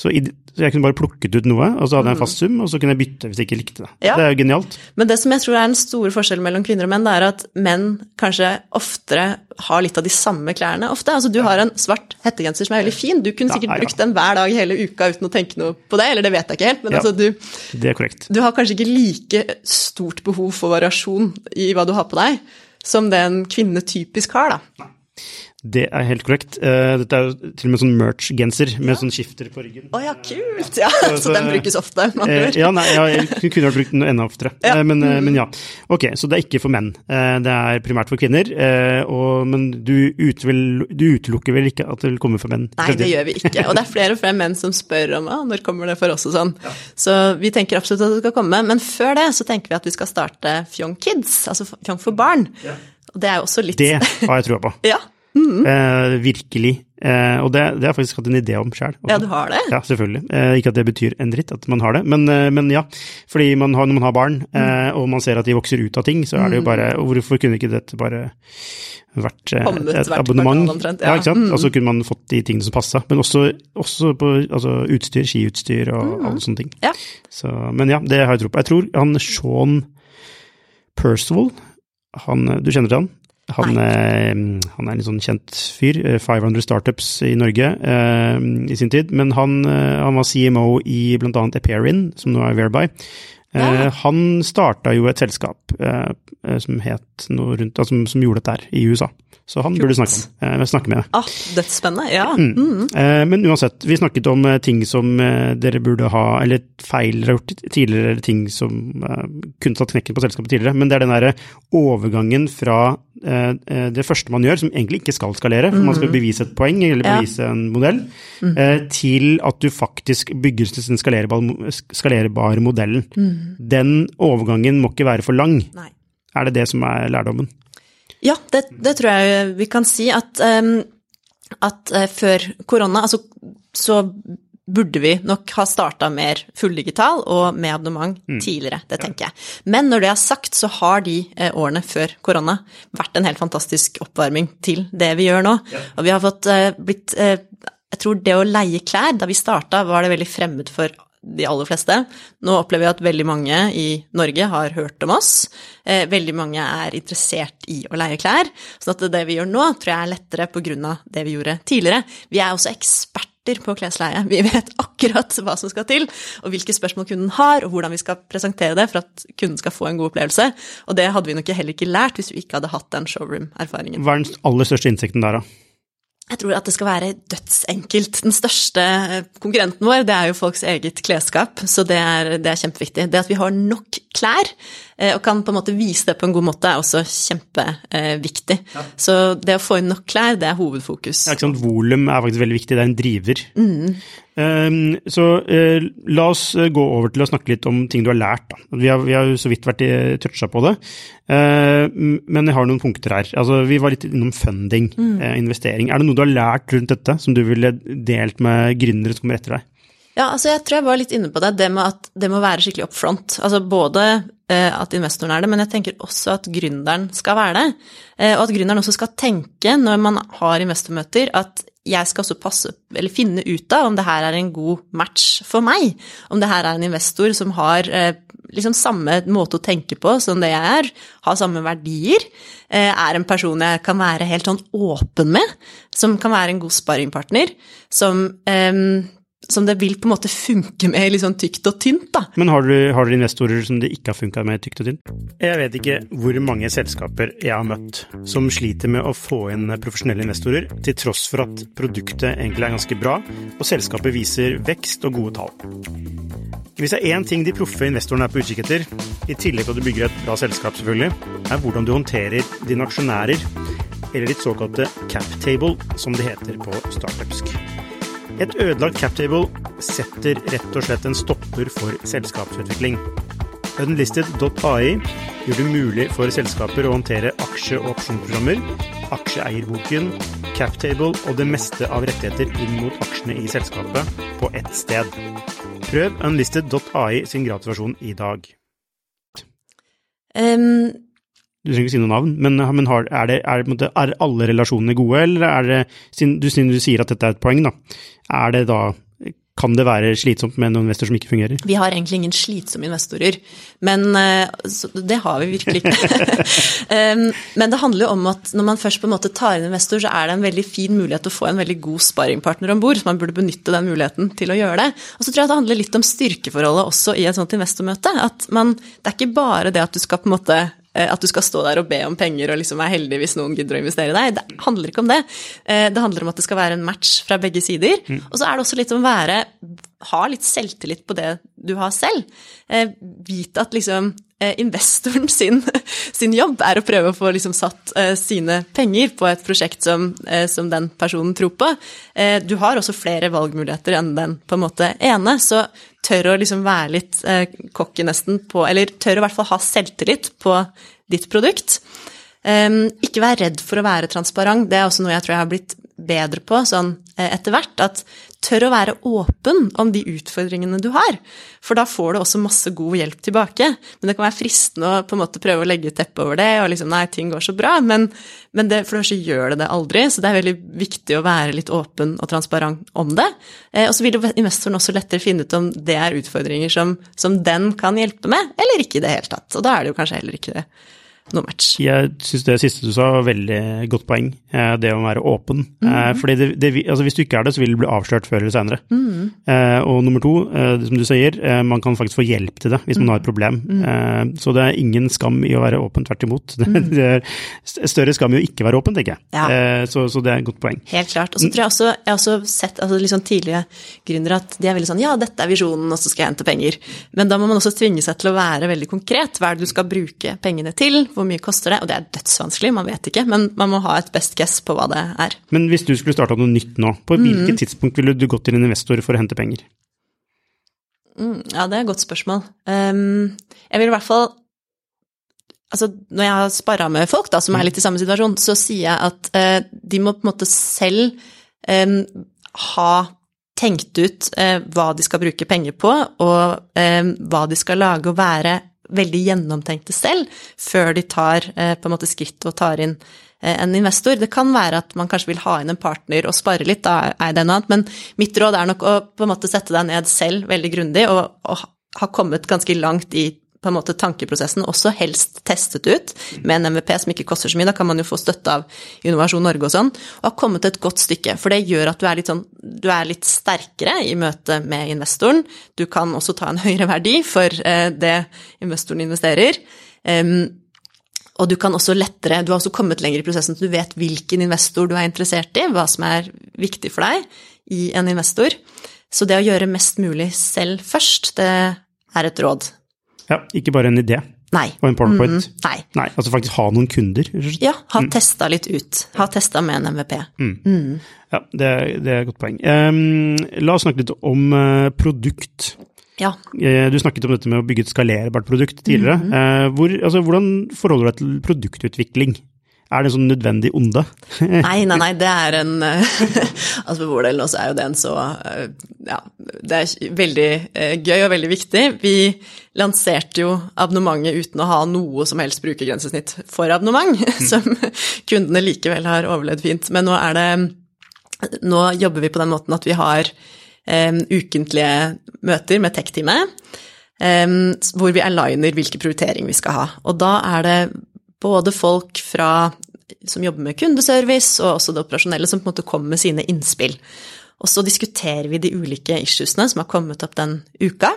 så, i, så jeg kunne bare plukket ut noe, og så hadde jeg en fast sum, og så kunne jeg bytte hvis jeg ikke likte det. Ja. Det er jo genialt. Men det som jeg tror er den store forskjellen mellom kvinner og menn, det er at menn kanskje oftere har litt av de samme klærne ofte. Altså du har en svart hettegenser som er veldig fin, du kunne Ja, sikkert ja. brukt den hver dag hele uka uten å tenke noe på det, eller det vet jeg ikke helt, men Ja. altså du, Det er korrekt. du har kanskje ikke like stort behov for variasjon i hva du har på deg, som det en kvinne typisk har, da. Det er helt korrekt. Eh, dette er jo til og med sånn merch-genser med sånn skifter på ryggen. Å ja, kult! Ja, så den brukes ofte. Eh, ja, nei, ja, jeg kunne vært brukt den enda oftere. Ja. Eh, men, eh, men ja. Ok, så det er ikke for menn. Det er primært for kvinner. Og, men du, utvel, du utelukker vel ikke at det vil komme for menn? Nei, det gjør vi ikke. Og det er flere og flere menn som spør om ah, når kommer det for oss og sånn. Så vi tenker absolutt at det skal komme. Men før det så tenker vi at vi skal starte Fjong Kids, altså Fjong for barn. Og det er jo også litt Det har jeg trua på. Ja. Eh, virkelig. Eh, og det, det har jeg faktisk hatt en idé om sjøl. ja, du har det? Ja, selvfølgelig. Eh, ikke at det betyr en dritt at man har det, men, eh, men ja. Fordi man har, når man har barn, eh, og man ser at de vokser ut av ting, så er det jo bare Hvorfor kunne ikke dette bare vært eh, Kommet et abonnement? omtrent, ja. ja. ikke sant? Mm. Og så kunne man fått de tingene som passa. Men også, også på altså, utstyr, skiutstyr og alle sånne ting. Ja. Så, men ja, det har jeg tro på. Jeg tror han Sean Percival, han, du kjenner til han? Han, eh, han er en sånn kjent fyr. eh, 500 startups i Norge eh, i sin tid. Men han, eh, han var CMO i annet Eperin, som nå er Whereby. Eh, Ja. Han starta jo et selskap eh, eh, som het noe rundt, altså, som, som gjorde dette her i USA. Så han burde snakke, om, eh, snakke med. Ah, dødsspennende. Ja. Mm. Eh, Men uansett, vi snakket om eh, ting som dere burde ha, eller feil dere har gjort tidligere, eller ting som kunne tatt knekken på selskapet tidligere. Men det er den derre overgangen fra det første man gjør, som egentlig ikke skal skalere, for man skal bevise et poeng eller Ja. bevise en modell, eh, til at du faktisk bygger den skalerbare, skalerbare modellen. Den overgangen må ikke være for lang. Nei. Er det det som er lærdommen? Ja, det, det tror jeg vi kan si at, at eh, før korona, altså, så burde vi nok ha starta mer fulldigital og med abonnement tidligere, det tenker jeg. Men når det er sagt, så har de eh, årene før korona vært en helt fantastisk oppvarming til det vi gjør nå. Og vi har fått eh, blitt Jeg tror det å leie klær, da vi starta, var det veldig fremmed for de aller fleste. Nå opplever vi at veldig mange i Norge har hørt om oss. Eh, veldig mange er interessert i å leie klær. Så at det vi gjør nå, tror jeg er lettere av det vi gjorde tidligere. Vi er også eksperter på klesleie. Vi vet akkurat hva som skal til, og hvilke spørsmål kunden har, og hvordan vi skal presentere det for at kunden skal få en god opplevelse. Og det hadde vi nok heller ikke lært hvis vi ikke hadde hatt den showroom-erfaringen. Hva er den aller største innsikten der, da? Jeg tror at det skal være dødsenkelt. Den største eh, konkurrenten vår, det er jo folks eget klesskap, så det er, det er kjempeviktig. Det at vi har nok klær, eh, og kan på en måte vise det på en god måte, er også kjempeviktig. Så det å få inn nok klær, det er hovedfokus. Ja, ikke sant? Volum er faktisk veldig viktig, det er en driver. Um, så eh, la oss eh, gå over til å snakke litt om ting du har lært. Vi, har, vi har jo så vidt vært i- toucha på det, Eh, men jeg har noen punkter her. Altså, vi var litt innom funding, eh, investering. Er det noe du har lært rundt dette som du ville delt med gründere som kommer etter deg? Ja, altså jeg tror jeg var litt inne på det, det med at det må være skikkelig up front. Altså både eh, at investoren er det, men jeg tenker også at gründeren skal være det. Eh, og at gründeren også skal tenke når man har investormøter, at jeg skal også passe, eller finne ut av om det her er en god match for meg. Om det her er en investor som har eh, liksom samme måte å tenke på som det jeg er, har samme verdier, er en person jeg kan være helt sånn åpen med, som kan være en god sparringpartner, som som det vil på en måte funke med litt sånn tykt og tynt, da. Men har dere investorer som det ikke har funka med tykt og tynt? Jeg vet ikke hvor mange selskaper jeg har møtt som sliter med å få inn profesjonelle investorer, til tross for at produktet egentlig er ganske bra, og selskapet viser vekst og gode tall. Hvis det er én ting de proffe investorene er på utkikk etter, i tillegg til at du bygger et bra selskap, selvfølgelig, er hvordan du håndterer dine aksjonærer, eller ditt såkalte cap table, som det heter på startupsk. Et ødelagt captable setter rett og slett en stopper for selskapsutvikling. Unlisted.ai gjør det mulig for selskaper å håndtere aksje- og opsjonsprogrammer, aksjeeierboken, captable og det meste av rettigheter inn mot aksjene i selskapet på ett sted. Prøv unlisted.ai sin gratisversjon i dag. Um, du trenger ikke si noe navn, men, men har, er, det, er, det, er, alle relasjonene gode, eller er det, siden du, siden du sier at dette er et poeng, da, er det da kan det være slitsomt med en investor som ikke fungerer? Vi har egentlig ingen slitsomme investorer, men eh, det har vi virkelig ikke. men det handler jo om at når man først på en måte tar inn investor, så er det en veldig fin mulighet til å få en veldig god sparringpartner om bord, så man burde benytte den muligheten til å gjøre det. Og så tror jeg det handler litt om styrkeforholdet også i et sånt investormøte. At man, det er ikke bare det at du skal på en måte Eh, at du skal stå der og be om penger og liksom være heldig hvis noen gidder å investere i deg. Det handler ikke om det. Eh, det handler om at det skal være en match fra begge sider. Mm. Og så er det også litt om å være Ha litt selvtillit på det du har selv. Eh, vite at liksom investoren sin, sin, jobb er å prøve å få liksom satt sine penger på et prosjekt som, som, den personen tror på. du har også flere valgmuligheter enn den på en måte ene, så tør å liksom være litt eh, cocky nesten på Eller tør å i hvert fall ha selvtillit på ditt produkt. Ikke vær redd for å være transparent. Det er også noe jeg tror jeg har blitt bedre på sånn eh, etter hvert. At tør å være åpen om de utfordringene du har. For da får du også masse god hjelp tilbake. Men det kan være fristende å på en måte prøve å legge teppet over det og liksom nei, ting går så bra. Men, men det, for så gjør det det aldri. Så det er veldig viktig å være litt åpen og transparent om det. Eh, og så vil investoren også lettere finne ut om det er utfordringer som, som den kan hjelpe med, eller ikke i det hele tatt. Og da er det jo kanskje heller ikke det no match. Jeg syns det siste du sa var veldig godt poeng, eh, det å være åpen. Mm. Fordi det, det, altså hvis du ikke er det, så vil du bli avslørt før eller senere. Mm. Og nummer to, som du sier, man kan faktisk få hjelp til det hvis man har et mhm. problem. Mm. Så det er ingen skam i å være åpen, tvert imot. Mhm. Det, er større skam i å ikke være åpen, tenker jeg. Ja. Så, så, det er et godt poeng. Helt klart. Og så tror jeg også, jeg har også sett altså liksom sånn tidlige gründere at de er veldig sånn ja, dette er visjonen, og så skal jeg hente penger. Men da må man også tvinge seg til å være veldig konkret. Hva er det du skal bruke pengene til? Hvor mye koster det? Og det er dødsvanskelig, man vet ikke, men man må ha et best guess på hva det er. Men hvis du skulle starta noe nytt nå, på hvilket mm. tidspunkt ville du gått til en investor for å hente penger? Mm, ja, det er et godt spørsmål. Um, jeg vil i hvert fall Altså, når jeg har sparra med folk da, som er litt i samme situasjon, så sier jeg at uh, de må på en måte selv um, ha tenkt ut uh, hva de skal bruke penger på, og um, hva de skal lage og være veldig gjennomtenkte selv, før de tar eh, på en måte skritt og tar inn eh, en investor. Det kan være at man kanskje vil ha inn en partner og spare litt, da er det noe annet, men mitt råd er nok å på en måte sette deg ned selv veldig grundig og, og ha kommet ganske langt i på en måte tankeprosessen også helst testet ut med en MVP som ikke koster så mye. Da kan man jo få støtte av Innovasjon Norge og sånn. Og har kommet et godt stykke. For det gjør at du er litt, sånn, du er litt sterkere i møte med investoren. Du kan også ta en høyere verdi for eh, det investoren investerer. og du kan også lettere Du har også kommet lenger i prosessen, så du vet hvilken investor du er interessert i, hva som er viktig for deg i en investor. Så det å gjøre mest mulig selv først, det er et råd. Ja, ikke bare en idé. Nei. Og en powerpoint. Mm, nei. nei. Altså faktisk ha noen kunder. Ja, ha mm. testa litt ut. Ha testa med en MVP. Mm. mm. Ja, det, det, er et godt poeng. Um, la oss snakke litt om uh, produkt. Ja. Uh, du snakket om dette med å bygge et skalerbart produkt tidligere. Uh, hvor, altså, hvordan forholder du deg til produktutvikling? Er det en sånn nødvendig onde? nei, nei, nei, det er en Altså for vår del nå så er jo det en så eh, Ja, det er veldig eh, gøy og veldig viktig. Vi lanserte jo abonnementet uten å ha noe som helst brukergrensesnitt for abonnement, mm. som kundene likevel har overlevd fint. Men nå er det Nå jobber vi på den måten at vi har um, ukentlige møter med tech-teamet. Um, hvor vi aligner hvilke prioriteringer vi skal ha. Og da er det både folk fra, som jobber med kundeservice, og også det operasjonelle, som på en måte kommer med sine innspill. Og så diskuterer vi de ulike issuesene som har kommet opp den uka.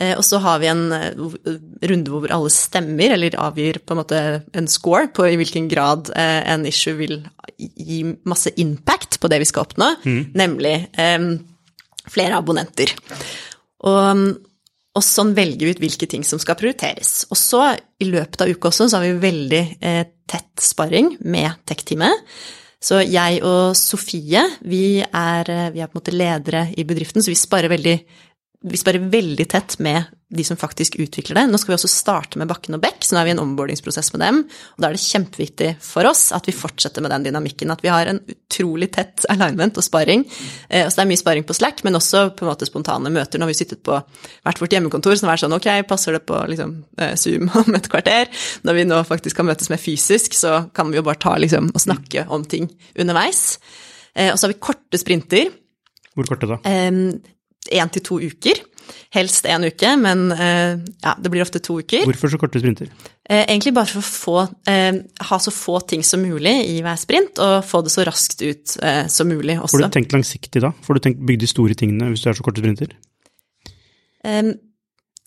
Eh, og så har vi en eh, runde hvor alle stemmer, eller avgir på en måte en score på i hvilken grad eh, en issue vil gi masse impact på det vi skal oppnå, mm. nemlig flere abonnenter. Og og sånn velger vi ut hvilke ting som skal prioriteres. Og så, i løpet av uka også, så har vi veldig eh, tett sparring med tech-teamet. Så jeg og Sofie, vi er, eh, vi er, på en måte ledere i bedriften, så vi sparer veldig vi sparer veldig tett med de som faktisk utvikler det. Nå skal vi også starte med Bakken og Bekk, så nå er vi i en ombordingsprosess med dem. Og da er det kjempeviktig for oss at vi fortsetter med den dynamikken. At vi har en utrolig tett alignment og sparing. Eh, så det er mye sparing på Slack, men også på en måte spontane møter når vi sittet på hvert vårt hjemmekontor. Så det er sånn ok, passer det på liksom, eh, Zoom om et kvarter? Når vi nå faktisk kan møtes mer fysisk, så kan vi jo bare ta liksom, og snakke om ting underveis. Eh, og så har vi korte sprinter. Hvor korte da? Én til to uker. Helst én uke, men eh, ja, det blir ofte to uker. Hvorfor så korte sprinter? Eh, egentlig bare for å få, eh, ha så få ting som mulig i hver sprint, og få det så raskt ut som mulig også. Får du tenkt langsiktig da? Får du tenkt bygd de store tingene hvis du er så korte sprinter? Um,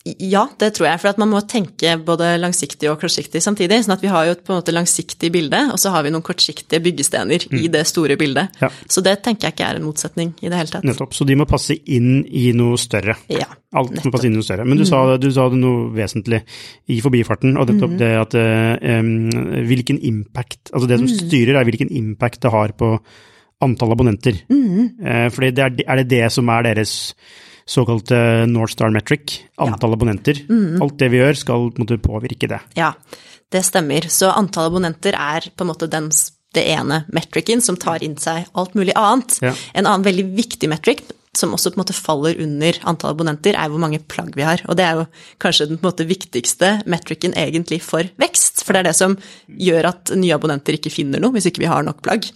ja, det tror jeg. For man må tenke både langsiktig og kortsiktig samtidig. sånn at vi har jo et på en måte langsiktig bilde, og så har vi noen kortsiktige byggestener mm. i det store bildet. Ja. Så det tenker jeg ikke er en motsetning i det hele tatt. Nettopp. Så de må passe inn i noe større. Ja, Alt nettopp. må passe inn i noe større. Men du, mm. sa, du sa, det noe vesentlig i forbifarten, og nettopp mm. det at um, hvilken impact Altså det som mm. styrer, er hvilken impact det har på antall abonnenter. Uh, for er, er det det som er deres såkalte North Star Metric, antall ja. abonnenter. Mm. Alt det vi gjør skal på måte påvirke det. Ja, det stemmer. Så antall abonnenter er på en måte den, det ene metricen som tar inn seg alt mulig annet. Ja. En annen veldig viktig metric som også på en måte faller under antall abonnenter, er hvor mange plagg vi har. Og det er jo kanskje den på en måte viktigste metricen egentlig for vekst. For det er det som gjør at nye abonnenter ikke finner noe, hvis ikke vi har nok plagg.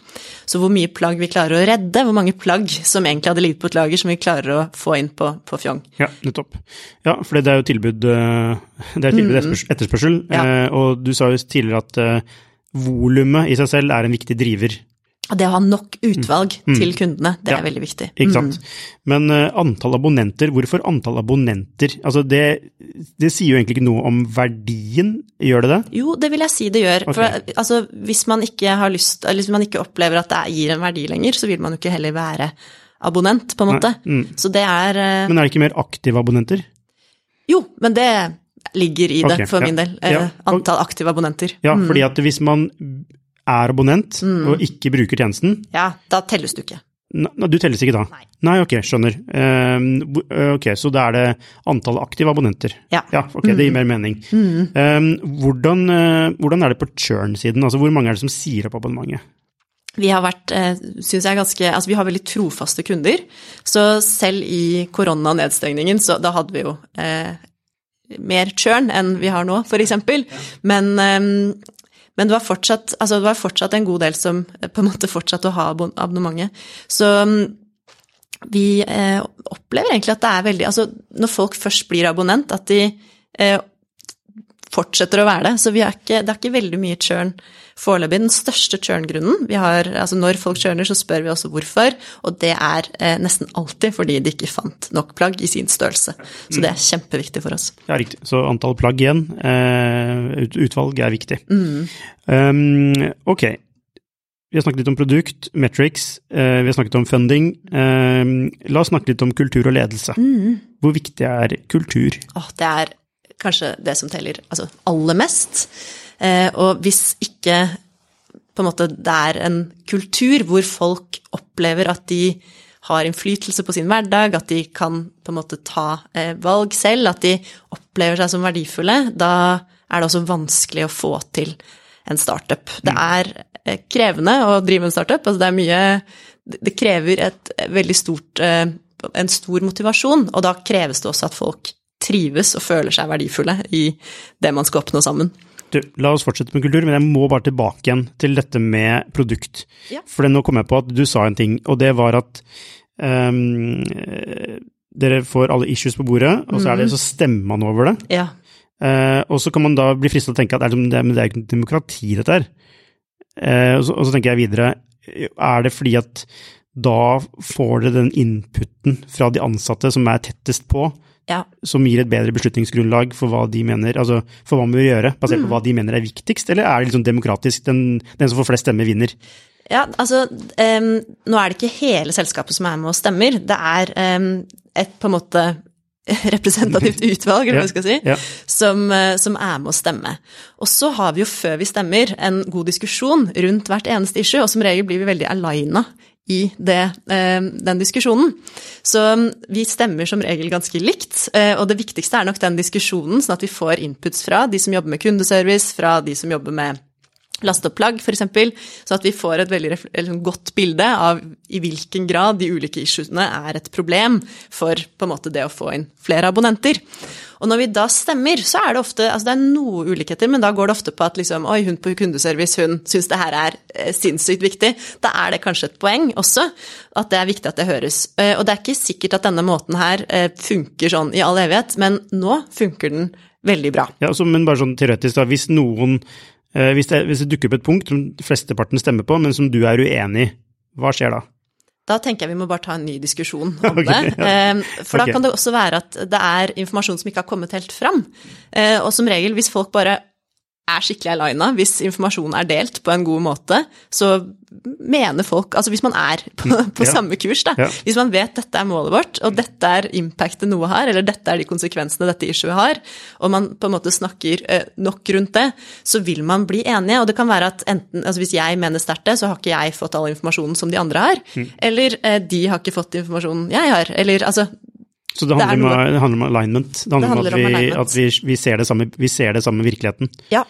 Så hvor mye plagg vi klarer å redde, hvor mange plagg som egentlig hadde ligget på et lager, som vi klarer å få inn på, på Fjong. Ja, nettopp. Ja, for det er jo tilbud, eh, det er tilbud mm. etterspørsel. Ja. Eh, og du sa jo tidligere at eh, volumet i seg selv er en viktig driver det å ha nok utvalg mm. til kundene, det ja, er veldig viktig. Ikke sant. Mm. Men uh, antall abonnenter, hvorfor antall abonnenter? Altså det, det, sier jo egentlig ikke noe om verdien, gjør det det? Jo, det vil jeg si det gjør. Okay. For altså, hvis man ikke har lyst, eller hvis man ikke opplever at det gir en verdi lenger, så vil man jo ikke heller være abonnent, på en måte. Mm. Så det er uh, Men er det ikke mer aktive abonnenter? Jo, men det ligger i det, okay, for ja. min del. Uh, ja. Antall aktive abonnenter. Ja, mm. fordi at hvis man er abonnent mm. og ikke bruker tjenesten Ja, da telles du ikke. Nei, du telles ikke da? Nei. Nei, ok, skjønner. Uh, ok, Så da er det antall aktive abonnenter. Ja. ja ok, Det gir mm. mer mening. Mm. Um, hvordan, hvordan, er det på churn-siden? Altså, Hvor mange er det som sier opp abonnementet? Vi har vært, uh, synes jeg, ganske Altså, vi har veldig trofaste kunder. Så selv i koronanedstengningen, så da hadde vi jo mer churn enn vi har nå, f.eks. Men um, men det var, fortsatt, altså det var fortsatt en god del som på en måte fortsatte å ha abonnementet. Så mm, vi eh, opplever egentlig at det er veldig Altså når folk først blir abonnent, at de eh, fortsetter å være det. Så ikke, det er ikke veldig mye churn foreløpig. Den største churn-grunnen vi har, altså når folk churner, så spør vi også hvorfor, og det er eh, nesten alltid fordi de ikke fant nok plagg i sin størrelse. Så det er kjempeviktig for oss. Ja, riktig. Så antall plagg igjen, eh, utvalg er viktig. Mm. Um, ok. Vi har snakket litt om produkt, metrics, eh, vi har snakket om funding. Eh, la oss snakke litt om kultur og ledelse. Mm. Hvor viktig er kultur? Åh, det er kanskje det som teller altså aller mest. Eh, og hvis ikke på en måte det er en kultur hvor folk opplever at de har innflytelse på sin hverdag, at de kan på en måte ta eh, valg selv, at de opplever seg som verdifulle, da er det også vanskelig å få til en startup. Det er eh, krevende å drive en startup. Altså det er mye Det krever et veldig stort eh, en stor motivasjon, og da kreves det også at folk trives og føler seg verdifulle i det man skal oppnå sammen. Du, la oss fortsette med kultur, men jeg må bare tilbake igjen til dette med produkt. Ja. For nå kom jeg på at du sa en ting, og det var at um, dere får alle issues på bordet, og så, er det, så stemmer man over det. Ja. Uh, og så kan man da bli fristet til å tenke at det er, det er ikke demokrati, dette her. Uh, og, så, og så tenker jeg videre, er det fordi at da får dere den inputen fra de ansatte som er tettest på, ja. som gir et bedre beslutningsgrunnlag for hva de mener, altså for hva man bør gjøre, basert på hva de mener er viktigst, eller er det liksom demokratisk, den, den som får flest stemmer, vinner? Ja, altså um, Nå er det ikke hele selskapet som er med og stemmer. Det er um, et på en måte representativt utvalg, eller hva vi skal si, Ja. som, eh, som er med å stemme. Og så har vi jo før vi stemmer en god diskusjon rundt hvert eneste issue, og som regel blir vi veldig alina i det, eh, den diskusjonen. Så mm, vi stemmer som regel ganske likt, eh, og det viktigste er nok den diskusjonen, sånn at vi får inputs fra de som jobber med kundeservice, fra de som jobber med lasteopplag, f.eks., så at vi får et veldig sånn godt bilde av i hvilken grad de ulike issuene er et problem for måte det å få inn flere abonnenter. Og når vi da stemmer, så er det ofte altså det er noe ulikheter, men da går det ofte på at liksom, oi, hun på kundeservice hun syns det her er eh, sinnssykt viktig. Da er det kanskje et poeng også, at det er viktig at det høres. Eh, Og det er ikke sikkert at denne måten her eh, funker sånn i all evighet, men nå funker den veldig bra. Ja, altså, men bare sånn teoretisk, da, hvis noen hvis, det, hvis det dukker opp et punkt som flesteparten stemmer på, men som du er uenig i, hva skjer da? Da tenker jeg vi må bare ta en ny diskusjon om okay, det. ja. Eh, For da da kan det også være at det er informasjon som ikke har kommet helt fram. Eh, Og som regel, hvis folk bare er skikkelig aligna, hvis informasjonen er delt på en god måte, så mener folk Altså hvis man er på, på Ja. samme kurs, da. Ja. Hvis man vet dette er målet vårt, og dette er impactet noe har, eller dette er de konsekvensene dette issuet har, og man på en måte snakker eh, nok rundt det, så vil man bli enige. Og det kan være at enten Altså hvis jeg mener sterkt det, så har ikke jeg fått all informasjonen som de andre har. Mm. Eller eh, de har ikke fått informasjonen jeg har. Eller altså Så det Det er handler, noe- om, det handler om alignment. Det handler, Det handler om at, vi, om at vi, vi, ser det samme, vi ser det samme virkeligheten. Ja.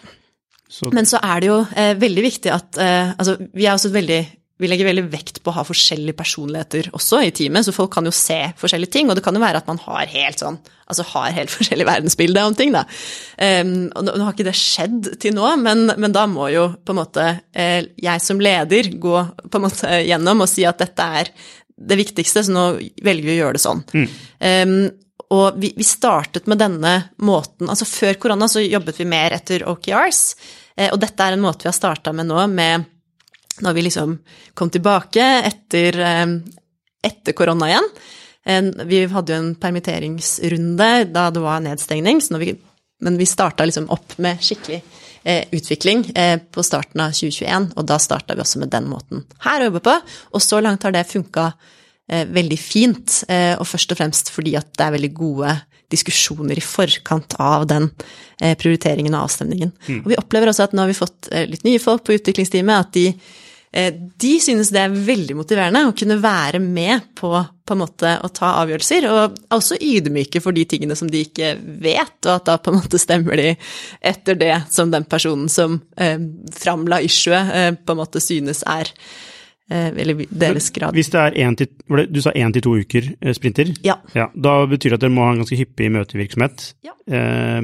Så, Men så er det jo eh, veldig viktig at eh, Altså, vi veldig vi legger veldig vekt på å ha forskjellige personligheter også i teamet, så folk kan jo se forskjellige ting. Og det kan jo være at man har helt sånn, altså har helt forskjellig verdensbilde om ting, da. Um, og nå, nå har ikke det skjedd til nå, men, men da må jo på en måte eh, jeg som leder gå på en måte gjennom og si at dette er det viktigste, så nå velger vi å gjøre det sånn. Um, og vi, vi startet med denne måten Altså før korona så jobbet vi mer etter OKRs, eh, og dette er en måte vi har starta med nå, med når vi liksom kom tilbake etter, eh, etter korona igjen. Vi hadde jo en permitteringsrunde da det var nedstengning, vi, men vi starta liksom opp med skikkelig utvikling eh, på starten av 2021, og da starta vi også med den måten her å jobbe på. Og så langt har det funka eh, veldig fint, eh, og først og fremst fordi at det er veldig gode diskusjoner i forkant av den eh, prioriteringen og avstemningen. Og vi opplever også at nå har vi fått eh, litt nye folk på utviklingsteamet, at de eh, de synes det er veldig motiverende å kunne være med på, på en måte å ta avgjørelser, og også ydmyke for de tingene som de ikke vet, og at da på en måte stemmer de etter det som den personen som eh, framla issuet, eh, på en måte synes er eh, Eller deres grad. hvis det er en til, du sa én til to uker eh, sprinter, Ja. ja, da betyr det at dere må ha en ganske hyppig møtevirksomhet. Ja. Eh,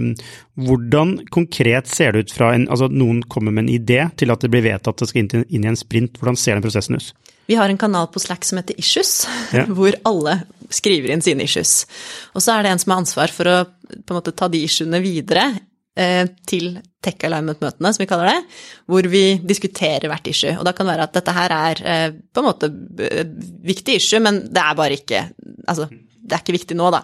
hvordan konkret ser det ut fra en, altså noen kommer med en idé til at det blir vedtatt at det skal inn, inn i en sprint, hvordan ser den prosessen ut? Vi har en kanal på Slack som heter Issues, Ja. hvor alle skriver inn sine issues. Og så er det en som har ansvar for å måte ta de issuene videre eh, til Tech Alignment-møtene, som vi kaller det, hvor vi diskuterer hvert issue. Og da kan det være at dette her er eh, på en måte eh, viktig issue, men det er bare ikke Altså, det er ikke viktig nå, da.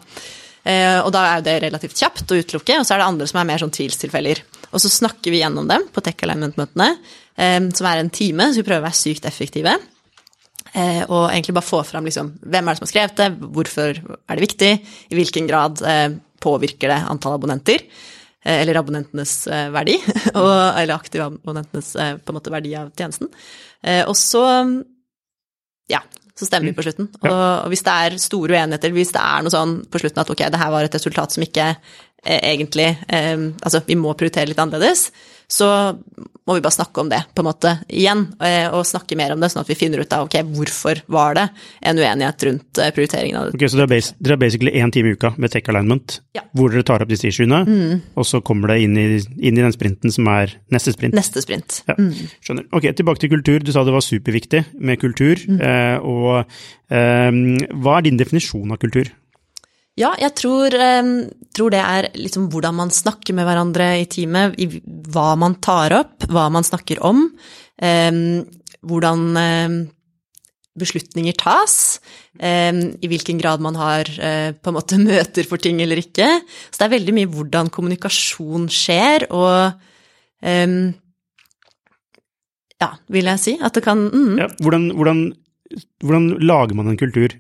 Eh, og da er jo det relativt kjapt å utelukke, og så er det andre som er mer sånn tvilstilfeller. Og så snakker vi gjennom dem på Tech Alignment-møtene, eh, som er en time, så vi prøver å være sykt effektive. Eh, og egentlig bare få fram liksom, hvem er det som har skrevet det, hvorfor er det viktig, i hvilken grad eh, påvirker det antall abonnenter, eh, eller abonnentenes eh, verdi, og, eller aktive abonnentenes eh, på en måte verdi av tjenesten. Eh, og så, ja, så stemmer vi på slutten. Og, og hvis det er store uenigheter, hvis det er noe sånn på slutten at ok, det her var et resultat som ikke eh, egentlig eh, Altså, vi må prioritere litt annerledes, så må vi bare snakke om det, på en måte, igjen. eh, Og snakke mer om det, sånn at vi finner ut av ok, hvorfor var det en uenighet rundt eh, prioriteringen av det. Ok, Så dere har, dere har basically én time i uka med tech alignment, Ja. Mm. hvor dere tar opp disse issuene, og så kommer det inn i, inn i den sprinten som er neste sprint. Neste sprint. Ja, skjønner. Ok, tilbake til kultur. Du sa det var superviktig med kultur. Eh, og eh, hva er din definisjon av kultur? Ja, jeg tror, eh, tror det er liksom hvordan man snakker med hverandre i teamet, i hva man tar opp, hva man snakker om, eh, hvordan eh, beslutninger tas, i hvilken grad man har eh, på en måte møter for ting eller ikke. Så det er veldig mye hvordan kommunikasjon skjer, og ja, vil jeg si. At det kan mm, Ja, hvordan, hvordan, hvordan lager man en kultur?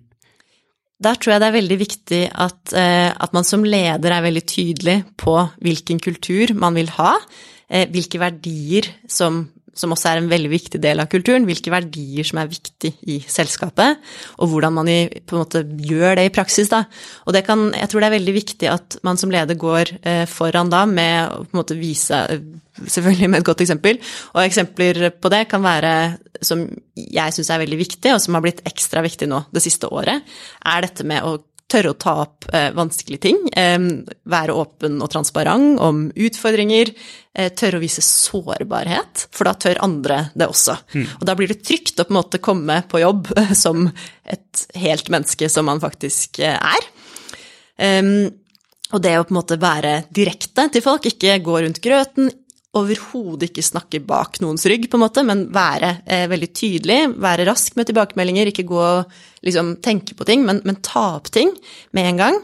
Der tror jeg det er veldig viktig at, eh, at man som leder er veldig tydelig på hvilken kultur man vil ha, eh, hvilke verdier som, som også er en veldig viktig del av kulturen, hvilke verdier som er viktig i selskapet, og hvordan man i, på en måte gjør det i praksis. Da. Og kan, jeg tror det er veldig viktig at man som leder går eh, foran da med å på en måte vise Selvfølgelig med et godt eksempel. Og eksempler på det kan være, som jeg syns er veldig viktig, og som har blitt ekstra viktig nå det siste året, er dette med å tørre å ta opp eh, vanskelige ting. Eh, være åpen og transparent om utfordringer. Eh, tørre å vise sårbarhet, for da tør andre det også. Og da blir det trygt å på en måte komme på jobb som et helt menneske som man faktisk er. Ehm, og det å på en måte være direkte til folk, ikke gå rundt grøten, overhodet ikke snakke bak noens rygg, på en måte, men være eh, veldig tydelig, være rask med tilbakemeldinger, ikke gå og liksom tenke på ting, men, men ta opp ting med en gang.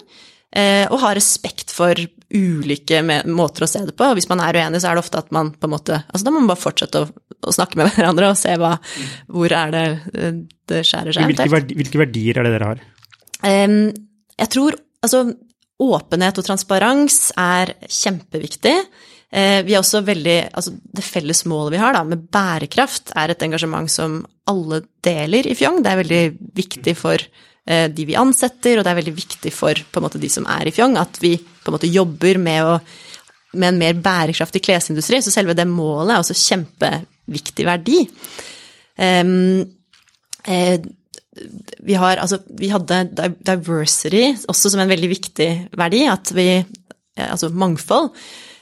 Eh, og ha respekt for ulike måter å se det på. Og hvis man er uenig, så er det ofte at man på en måte Altså da må man bare fortsette å, å snakke med hverandre og se hva, hvor er det eh, det skjærer seg. Hvilke, verdi, hvilke verdier er det dere har? Eh, jeg tror altså åpenhet og transparens er kjempeviktig. Eh, vi er også veldig Altså det felles målet vi har da, med bærekraft, er et engasjement som alle deler i Fjong. Det er veldig viktig for eh, de vi ansetter, og det er veldig viktig for på en måte de som er i Fjong, at vi på en måte jobber med, å, med en mer bærekraftig klesindustri. Så selve det målet er også kjempeviktig verdi. Um, eh, vi, har, altså, vi hadde diversity også som en veldig viktig verdi, at vi eh, Altså mangfold.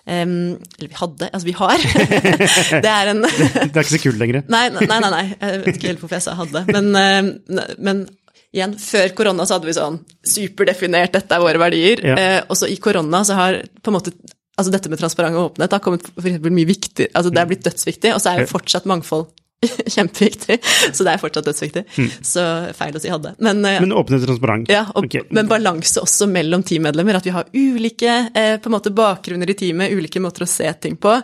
Em, eller vi hadde, altså vi har. det er en Det er ikke så kult lenger. Nei, nei, nei, nei, jeg vet ikke helt hvorfor jeg sa hadde. Men, men igjen, før korona så hadde vi sånn superdefinert, dette er våre verdier. Ja. Eh, og så i korona så har på en måte altså dette med transparent og åpenhet har kommet for eksempel mye viktig, altså det er blitt dødsviktig, og så er jo fortsatt mangfold kjempeviktig. Så det er fortsatt dødsviktig. Så feil å si hadde. Men, eh, Men åpenhet og transparent. ja, og, okay. men balanse også mellom teammedlemmer. At vi har ulike eh, på en måte bakgrunner i teamet, ulike måter å se ting på.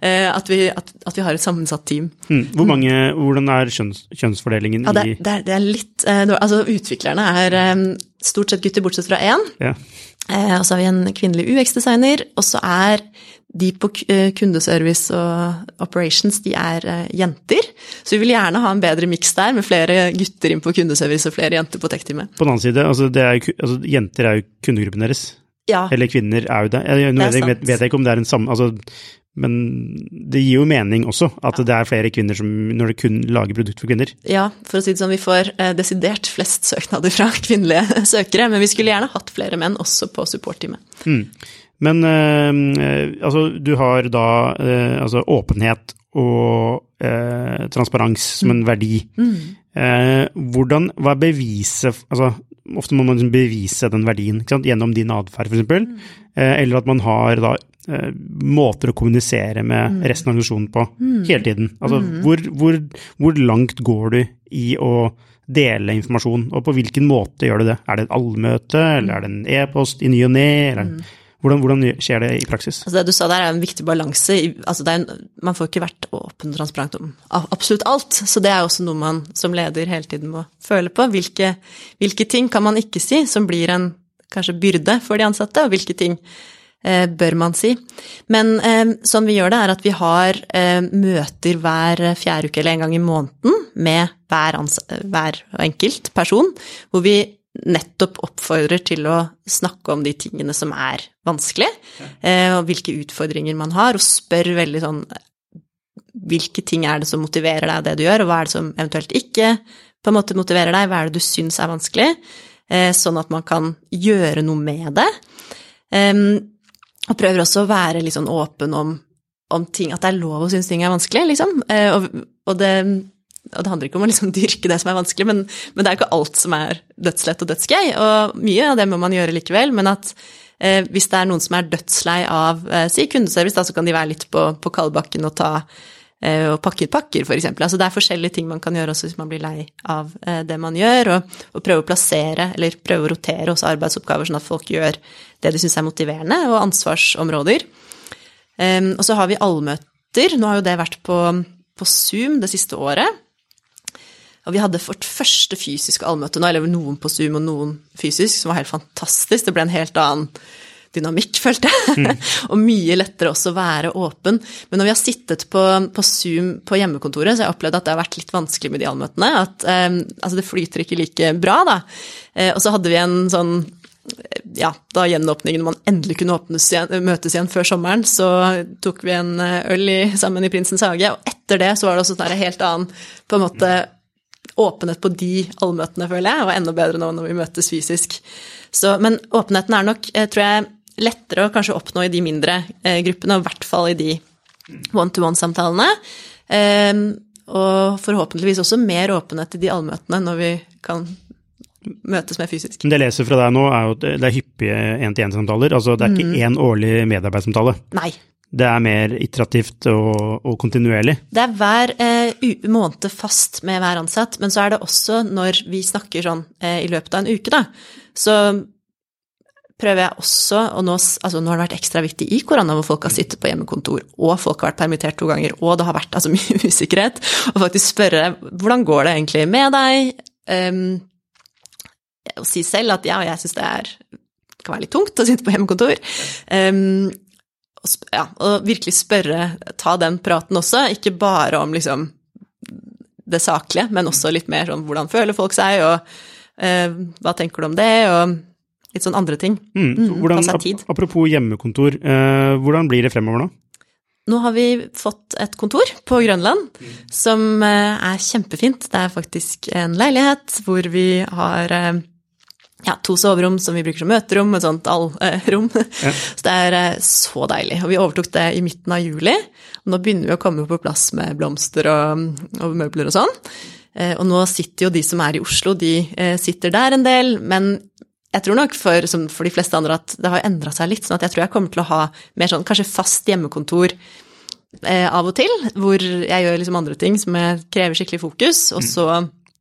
Eh, at, vi, at, at vi har et sammensatt team. Mm. Hvor mange, hvordan er kjønns, kjønnsfordelingen Ja, det, i det, er, det er litt eh. Altså, utviklerne er eh, stort sett gutter, bortsett fra én. ja. Eh, og så har vi en kvinnelig UX-designer, og så er de på eh, kundeservice og operations, de er eh, jenter. Så vi vil gjerne ha en bedre miks der, med flere gutter inn på kundeservice og flere jenter på tech-teamet. På den annen side, altså, det er altså, jenter er jo kundegruppen deres. Ja, Eller kvinner er jo det. Jeg, nå Det vet, jeg, ikke om det er en samme altså, Men det gir jo mening også, at det er flere kvinner som når det kun lager produkt for kvinner. Ja, for å si det sånn, vi får eh, desidert flest søknader fra kvinnelige søkere, men vi skulle gjerne hatt flere menn også på supportteamet. Men eh, altså, du har da eh, altså, åpenhet og eh, transparens som en verdi. Eh, hvordan, hva er beviset altså, Ofte må man liksom bevise den verdien gjennom din atferd, f.eks. Eh, eller at man har da måter å kommunisere med resten av organisasjonen på hele tiden. Altså, hvor, hvor, hvor langt går du i å dele informasjon, og på hvilken måte gjør du det? Er det et allmøte, eller er det en e-post i ny og ne? eller Hvordan, hvordan skjer det i praksis? Altså det du sa der er en viktig balanse. Altså man får ikke vært åpen og transparent om absolutt alt, så det er også noe man som leder hele tiden må føle på. Hvilke, hvilke ting kan man ikke si som blir en kanskje byrde for de ansatte, og hvilke ting eh, bør man si. Men eh, sånn vi gjør det, er at vi har eh, møter hver fjerde uke eller en gang i måneden med hver, hver enkelt person, hvor vi nettopp oppfordrer til å snakke om de tingene som er vanskelig, eh, og hvilke utfordringer man har, og spør veldig sånn hvilke ting er det som motiverer deg av det du gjør, og hva er det som eventuelt ikke på en måte motiverer deg, hva er det du syns er vanskelig, sånn at man kan gjøre noe med det. Og prøver også å være litt sånn åpen om, om ting, at det er lov å synes ting er vanskelig, liksom. Og, og det og det handler ikke om å liksom dyrke det som er vanskelig, men, men, det er ikke alt som er dødslett og dødsgøy. Og mye av det må man gjøre likevel. Men at eh, hvis det er noen som er dødslei av eh, si kundeservice, da, så kan de være litt på, på kaldbakken og ta eh, og pakke pakker, f.eks. Altså det er forskjellige ting man kan gjøre også hvis man blir lei av eh, det man gjør. Og, og, prøve å plassere, eller prøve å rotere også arbeidsoppgaver, sånn at folk gjør det de syns er motiverende, og ansvarsområder. Um, og så har vi allmøter. Nå har jo det vært på, på Zoom det siste året. Og vi hadde vårt første fysiske allmøte nå, eller noen på Zoom og noen fysisk, som var helt fantastisk. Det ble en helt annen dynamikk, følte jeg. Mm. og mye lettere også å være åpen. Men når vi har sittet på, på, Zoom på hjemmekontoret, så har jeg opplevd at det har vært litt vanskelig med de allmøtene. At eh, altså det flyter ikke like bra, da. Eh, og så hadde vi en sånn ja, da gjenåpningen man endelig kunne igjen, møtes igjen før sommeren, så tok vi en eh, øl i, sammen i Prinsens hage, og etter det så var det også en helt annen på en måte åpenhet på de allmøtene, føler jeg, og enda bedre nå når vi møtes fysisk. Så, men åpenheten er nok, eh, tror jeg, lettere å kanskje oppnå i de mindre eh, gruppene, og i hvert fall i de one-to-one-samtalene. Eh, og forhåpentligvis også mer åpenhet i de allmøtene når vi kan møtes mer fysisk. Det jeg leser fra deg nå, er jo at det er hyppige én-til-én-samtaler. Altså det er ikke én mm. årlig medarbeidssamtale. Nei, det er mer iterativt og, og kontinuerlig? Det er hver eh, måned fast med hver ansatt, men så er det også når vi snakker sånn eh, i løpet av en uke, da, så prøver jeg også, og nå, altså nå, har det vært ekstra viktig i korona hvor folk har sittet på hjemmekontor, og folk har vært permittert to ganger, og det har vært altså, mye usikkerhet, og faktisk spørre hvordan går det egentlig med deg? Um, og si selv at ja, jeg syns det er, kan være litt tungt å sitte på hjemmekontor. Um, ja, og virkelig spørre, ta den praten også, ikke bare om liksom det saklige, men også litt mer sånn hvordan føler folk seg, og eh, hva tenker du om det, og litt sånn andre ting. Mm. mm hvordan, apropos hjemmekontor, eh, hvordan blir det fremover nå? Nå har vi fått et kontor på Grønland mm. som eh, er kjempefint. Det er faktisk en leilighet hvor vi har eh, ja, to soverom som vi bruker som møterom, et sånt allrom. Eh, ja. Så det er eh, så deilig. Og vi overtok det i midten av juli. Og nå begynner vi å komme på plass med blomster og, og møbler og sånn. Eh, og nå sitter jo de som er i Oslo, de sitter der en del. Men jeg tror nok for, for de fleste andre at det har endra seg litt. sånn at jeg tror jeg kommer til å ha mer sånn kanskje fast hjemmekontor av og til. Hvor jeg gjør liksom andre ting som krever skikkelig fokus. Og så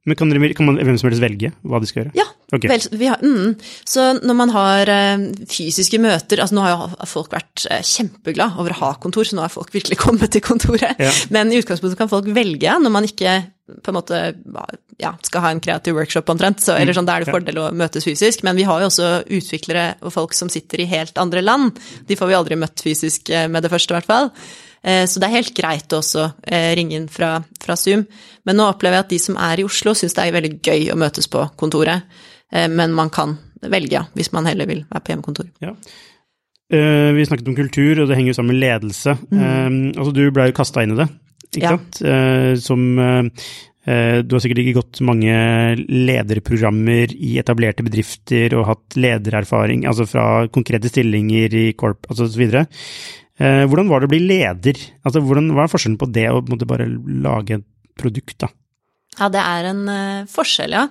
men kan, dere, kan man hvem som helst velge hva de skal gjøre? Ja. Okay. Vel, har, mm, så når man har uh, fysiske møter altså Nå har jo folk vært uh, kjempeglad over å ha kontor, så nå har folk virkelig kommet til kontoret. Ja. Men i utgangspunktet kan folk velge når man ikke på en måte ja, skal ha en kreativ workshop omtrent, så, eller mm. sånn, da er det fordel å møtes fysisk. Men vi har jo også utviklere og folk som sitter i helt andre land. De får vi aldri møtt fysisk eh, med det første, i hvert fall. Eh, så det er helt greit å også eh, ringe inn fra, fra, Zoom. Men nå opplever jeg at de som er i Oslo, syns det er veldig gøy å møtes på kontoret. Eh, men man kan velge, ja, hvis man heller vil være på hjemmekontor. Ja. Vi snakket om kultur, og det henger jo sammen med ledelse. Mm. Altså, du ble jo kasta inn i det, ikke ja. sant? Som du har sikkert ikke gått mange lederprogrammer i etablerte bedrifter og hatt ledererfaring, altså fra konkrete stillinger i Corp, altså osv. Eh, hvordan var det å bli leder? Altså, hvordan, hva er forskjellen på det og måtte bare lage et produkt, da? Ja, det er en uh, forskjell, ja.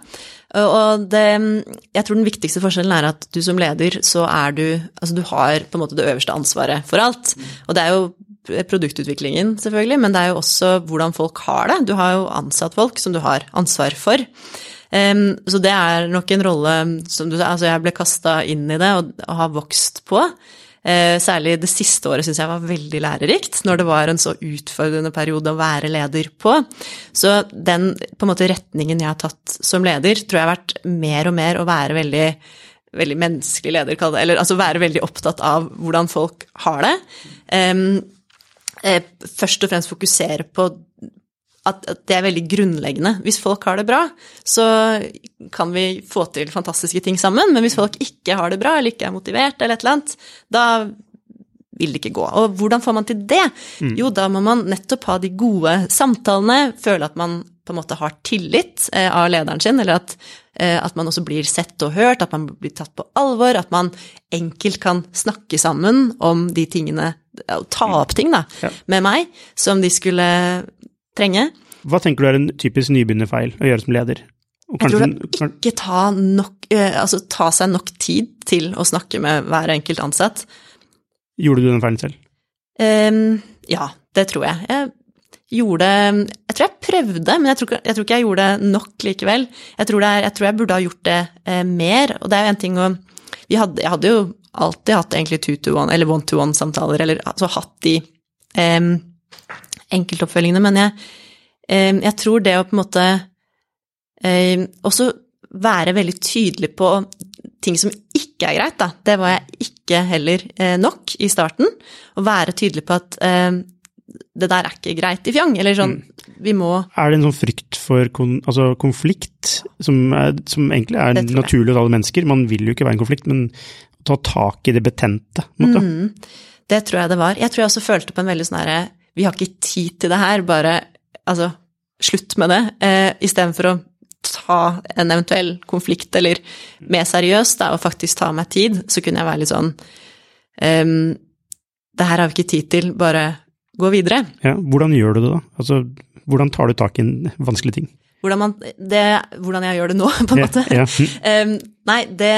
Og det, jeg tror den viktigste forskjellen er at du som leder, så er du Altså, du har på en måte det øverste ansvaret for alt. Og det er jo produktutviklingen, selvfølgelig, men det er jo også hvordan folk har det. Du har jo ansatt folk som du har ansvar for. Um, så det er nok en rolle som du sa, altså jeg ble kasta inn i det og, og har vokst på. Eh, særlig det siste året syns jeg var veldig lærerikt, når det var en så utfordrende periode å være leder på. Så den på en måte retningen jeg har tatt som leder, tror jeg har vært mer og mer å være veldig, veldig menneskelig leder, eller altså være veldig opptatt av hvordan folk har det. Um, først og fremst fokusere på at, det er veldig grunnleggende. Hvis folk har det bra, så kan vi få til fantastiske ting sammen, men hvis folk ikke har det bra, eller ikke er motivert, eller et eller annet, da vil det ikke gå. Og hvordan får man til det? Jo, da må man nettopp ha de gode samtalene, føle at man på en måte har tillit eh, av lederen sin, eller at, eh, at man også blir sett og hørt, at man blir tatt på alvor, at man enkelt kan snakke sammen om de tingene, ta opp ting da, Ja. med meg som de skulle trenge. Hva tenker du er en typisk nybegynnerfeil å gjøre som leder? Og Jeg tror det er ikke ta, nok, eh, altså, ta seg nok tid til å snakke med hver enkelt ansatt. Gjorde du den feilen selv? Um, ja, det tror jeg. Jeg gjorde Jeg tror jeg prøvde, men jeg tror, jeg tror ikke jeg gjorde det nok likevel. Jeg tror, det er, jeg, tror jeg burde ha gjort det eh, mer, og det er jo en ting å vi hadde, Jeg hadde jo alltid hatt egentlig two-to-one, eller one-to-one-samtaler, eller altså hatt de em, enkeltoppfølgingene, men jeg, jeg tror det å på en måte også være veldig tydelig på ting som ikke er greit, da. Det var jeg ikke heller eh, nok i starten. Å være tydelig på at eh, det der er ikke greit i fjong, eller sånn, vi må Er det en sånn frykt for kon, altså konflikt, som, er, som egentlig er naturlig hos alle mennesker? Man vil jo ikke være en konflikt, men ta tak i det betente, på en måte. Mm. Det tror jeg det var. Jeg tror jeg også følte på en veldig sånn herre Vi har ikke tid til det her, bare altså slutt med det. Eh, Istedenfor å ta en eventuell konflikt, eller mer seriøst, da, og faktisk ta meg tid, så kunne jeg være litt sånn ehm, Det her har vi ikke tid til, bare gå videre. Ja, hvordan gjør du det da? Altså, hvordan tar du tak i en vanskelig ting? Hvordan, man, det, hvordan jeg gjør det nå, på en måte. Ja, ja. um, nei, det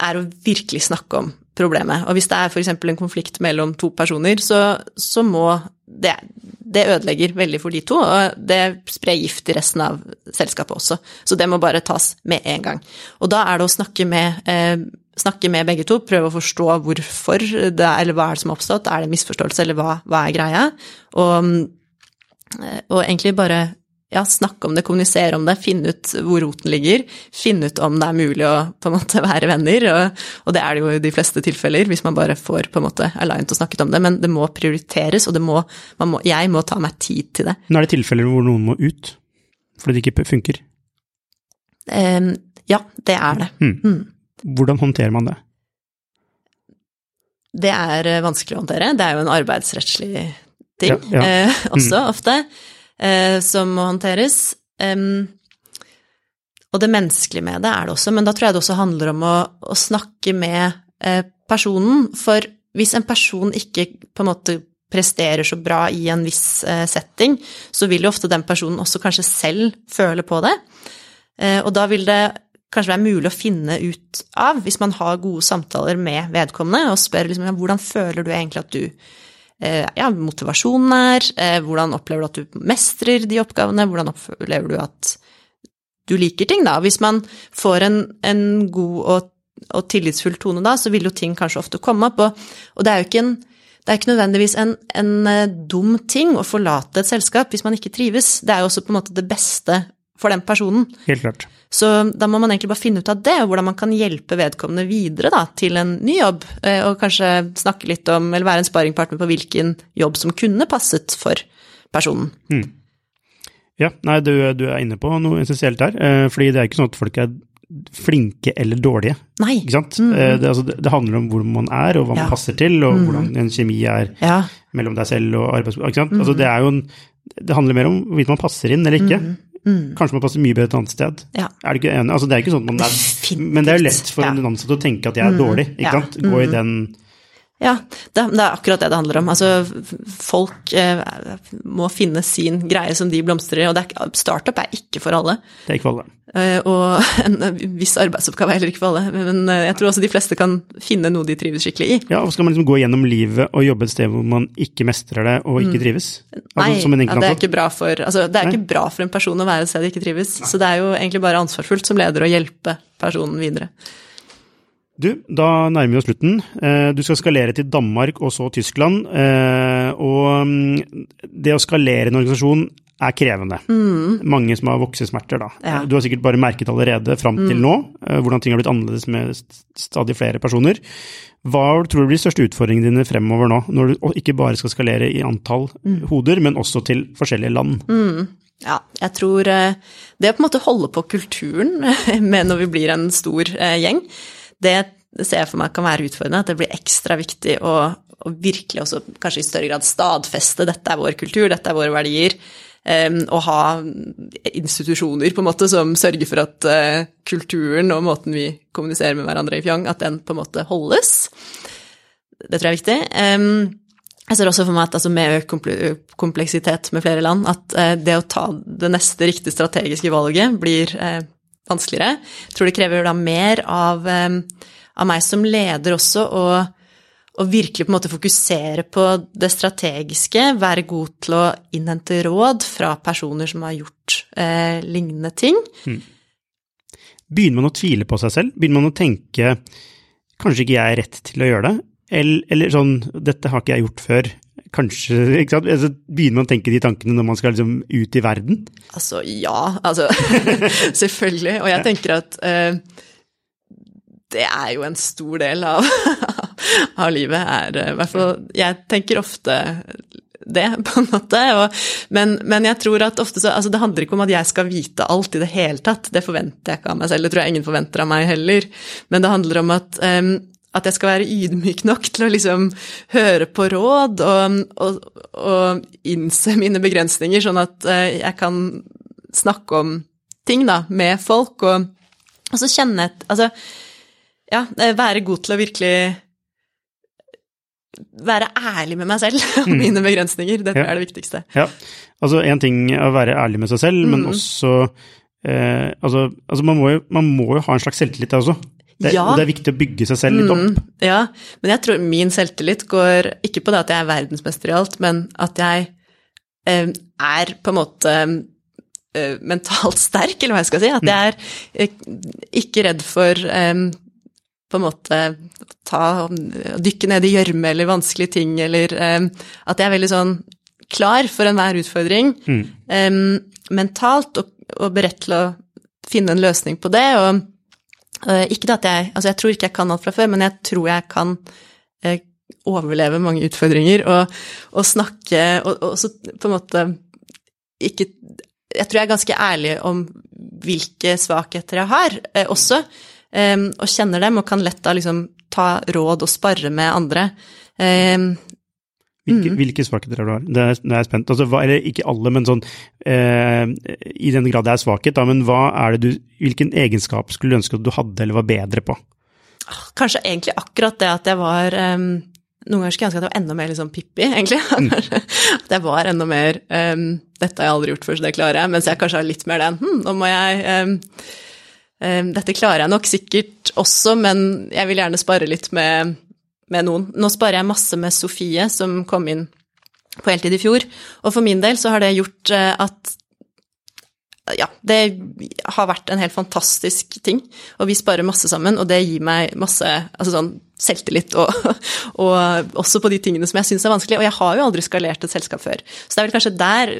er å virkelig snakke om problemet. Og hvis det er f.eks. en konflikt mellom to personer, så, så må det, det ødelegger veldig for de to, og det sprer gift i resten av selskapet også. Så det må bare tas med en gang. Og da er det å snakke med, eh, snakke med begge to, prøve å forstå hvorfor det er, eller hva er det som har oppstått, er det misforståelse, eller hva, hva er greia? Og, eh, og egentlig bare ja, snakke om det, kommunisere om det, finne ut hvor roten ligger, finne ut om det er mulig å på en måte være venner, og, og det er det jo i de fleste tilfeller, hvis man bare får på en måte aligned og snakket om det, men det må prioriteres, og det må, man må, jeg må ta meg tid til det. Men er det tilfeller hvor noen må ut fordi det ikke funker? Um, ja, det er det. Hmm. Hvordan håndterer man det? Det er eh, vanskelig å håndtere, det er jo en arbeidsrettslig ting Ja, ja. Mm. også ofte, som må håndteres. Og det menneskelige med det er det også, men da tror jeg det også handler om å, å snakke med eh, personen, for hvis en person ikke på en måte presterer så bra i en viss eh, setting, så vil jo ofte den personen også kanskje selv føle på det. Eh, og da vil det kanskje være mulig å finne ut av, hvis man har gode samtaler med vedkommende, og spør liksom, hvordan føler du egentlig at du eh, ja, motivasjonen er, eh, hvordan opplever du at du mestrer de oppgavene, hvordan opplever du at du liker ting, da. Hvis man får en, en god og, og tillitsfull tone da, så vil jo ting kanskje ofte komme opp, og, og det er jo ikke en det er ikke nødvendigvis en, en eh, dum ting å forlate et selskap hvis man ikke trives. Det er jo også på en måte det beste for den personen. Helt klart. Så da må man egentlig bare finne ut av det, og hvordan man kan hjelpe vedkommende videre da, til en ny jobb, eh, og kanskje snakke litt om, eller være en sparringpartner på hvilken jobb som kunne passet for personen. Ja, nei, du, du er inne på noe essensielt her, eh, fordi det er ikke sånn at folk er flinke eller dårlige, Nei. ikke sant? Mm. Det, altså, det, handler om hvor man er, og hva man Mm. Ja. man passer til, og hvordan en kjemi er Ja. mellom deg selv og arbeidsplassen. Mm. Altså, det det handler mer om hvorvidt man passer inn eller ikke. Kanskje man passer mye bedre et annet sted. Mm. Ja. Er du ikke enig? Altså, det er ikke sånn at man er, men det er lett for Ja. Mm. en ansatt å tenke at jeg er dårlig, ikke sant? Gå i den, Ja, det, det er akkurat det det handler om. Altså, folk eh, må finne sin greie som de blomstrer i, og det er, startup er ikke for alle. det er ikke for alle. Eh, og en viss arbeidsoppgave er heller ikke for alle, men eh, jeg tror også de fleste kan finne noe de trives skikkelig i. Ja, og skal man liksom gå gjennom livet og jobbe et sted hvor man ikke mestrer det og ikke trives? Altså, Mm. Nei, som en ja, det er ikke bra for altså, Det er Nei. ikke bra for en person å være et sted de ikke trives, så det er jo egentlig bare ansvarsfullt som leder å hjelpe personen videre. Du, da nærmer vi oss slutten. Eh, Du skal skalere til Danmark og så Tyskland. eh, Og mm, det å skalere en organisasjon er krevende. Mange som har voksesmerter, da. Mm. Ja. Du har sikkert bare merket allerede fram til nå eh, hvordan ting har blitt annerledes med stadig flere personer. Hva tror du blir de største utfordringene dine fremover nå, når du ikke bare skal skalere i antall Mm. hoder, men også til forskjellige land? Ja, jeg tror det å på en måte holde på kulturen med når vi blir en stor gjeng, det ser jeg for meg kan være utfordrende. At det blir ekstra viktig å, å virkelig også kanskje i større grad stadfeste dette er vår kultur, dette er våre verdier. Um, og ha institusjoner på en måte som sørger for at uh, kulturen og måten vi kommuniserer med hverandre i Fjong, at den på en måte holdes. Det tror jeg er viktig. Um, jeg ser også for meg at altså, med økt kompleksitet med flere land, at uh, det å ta det neste riktige strategiske valget blir uh, vanskeligere. Jeg tror det krever da mer av, av meg som leder også å og virkelig på en måte fokusere på det strategiske, være god til å innhente råd fra personer som har gjort eh, lignende ting. Mm. Begynner man å tvile på seg selv? Begynner man å tenke kanskje ikke jeg er rett til å gjøre det? Eller, eller sånn dette har ikke jeg gjort før. Kanskje, ikke sant? Altså, begynner man å tenke de tankene når man skal liksom ut i verden? Altså ja, altså selvfølgelig. Og jeg tenker at eh, det er jo en stor del av, av livet, er i hvert fall Jeg tenker ofte det, på en måte. Og, men, men, jeg tror at ofte så Altså, det handler ikke om at jeg skal vite alt i det hele tatt. Det forventer jeg ikke av meg selv. Det tror jeg ingen forventer av meg heller. Men det handler om at um, at jeg skal være ydmyk nok til å liksom høre på råd og, og, og innse mine begrensninger, sånn at uh, jeg kan snakke om ting da, med folk, og, og så kjenne et Altså, ja, eh, være god til å virkelig være ærlig med meg selv og mm. mine begrensninger. Det ja. er det viktigste. Ja, altså en ting er å være ærlig med seg selv, mm. men også eh, altså, altså man, må jo, man, må jo, ha en slags selvtillit også. Det, ja. det er viktig å bygge seg selv litt opp. Mm, ja, men jeg tror min selvtillit går ikke på det at jeg er verdensmester i alt, men at jeg eh, er på en måte eh, mentalt sterk, eller hva jeg skal si. At mm. jeg er eh, ikke redd for eh, på en måte ta, dykke ned i gjørme eller vanskelige ting, eller um, at jeg er veldig sånn klar for enhver utfordring mm. um, mentalt, og, og, beredt til å finne en løsning på det. Og ikke at jeg Altså, jeg tror ikke jeg kan alt fra før, men jeg tror jeg kan uh, overleve mange utfordringer og, og snakke og, og så på en måte ikke Jeg tror jeg er ganske ærlig om hvilke svakheter jeg har, uh, også og kjenner dem, og kan lett da liksom ta råd og sparre med andre. Hvilke, mm. hvilke, svakheter har du? Det er, det er spent. Altså, hva, eller ikke alle, men sånn eh, I den grad det er svakhet, da, men hva er det du Hvilken egenskap skulle du ønske at du hadde eller var bedre på? Kanskje egentlig akkurat det at jeg var um, Noen ganger skulle jeg ønske at jeg var enda mer liksom Pippi, egentlig. Mm. at jeg var enda mer um, Dette har jeg aldri gjort før, så det klarer jeg. Mens jeg kanskje har litt mer den Hm, nå må jeg um, dette klarer jeg nok sikkert også, men jeg vil gjerne spare litt med, med noen. Nå sparer jeg masse med Sofie, som kom inn på heltid i fjor. Og for min del så har det gjort eh, at ja, det har vært en helt fantastisk ting. Og vi sparer masse sammen, og det gir meg masse altså sånn selvtillit og, og også på de tingene som jeg syns er vanskelig. Og jeg har jo aldri skalert et selskap før. Så det er vel kanskje der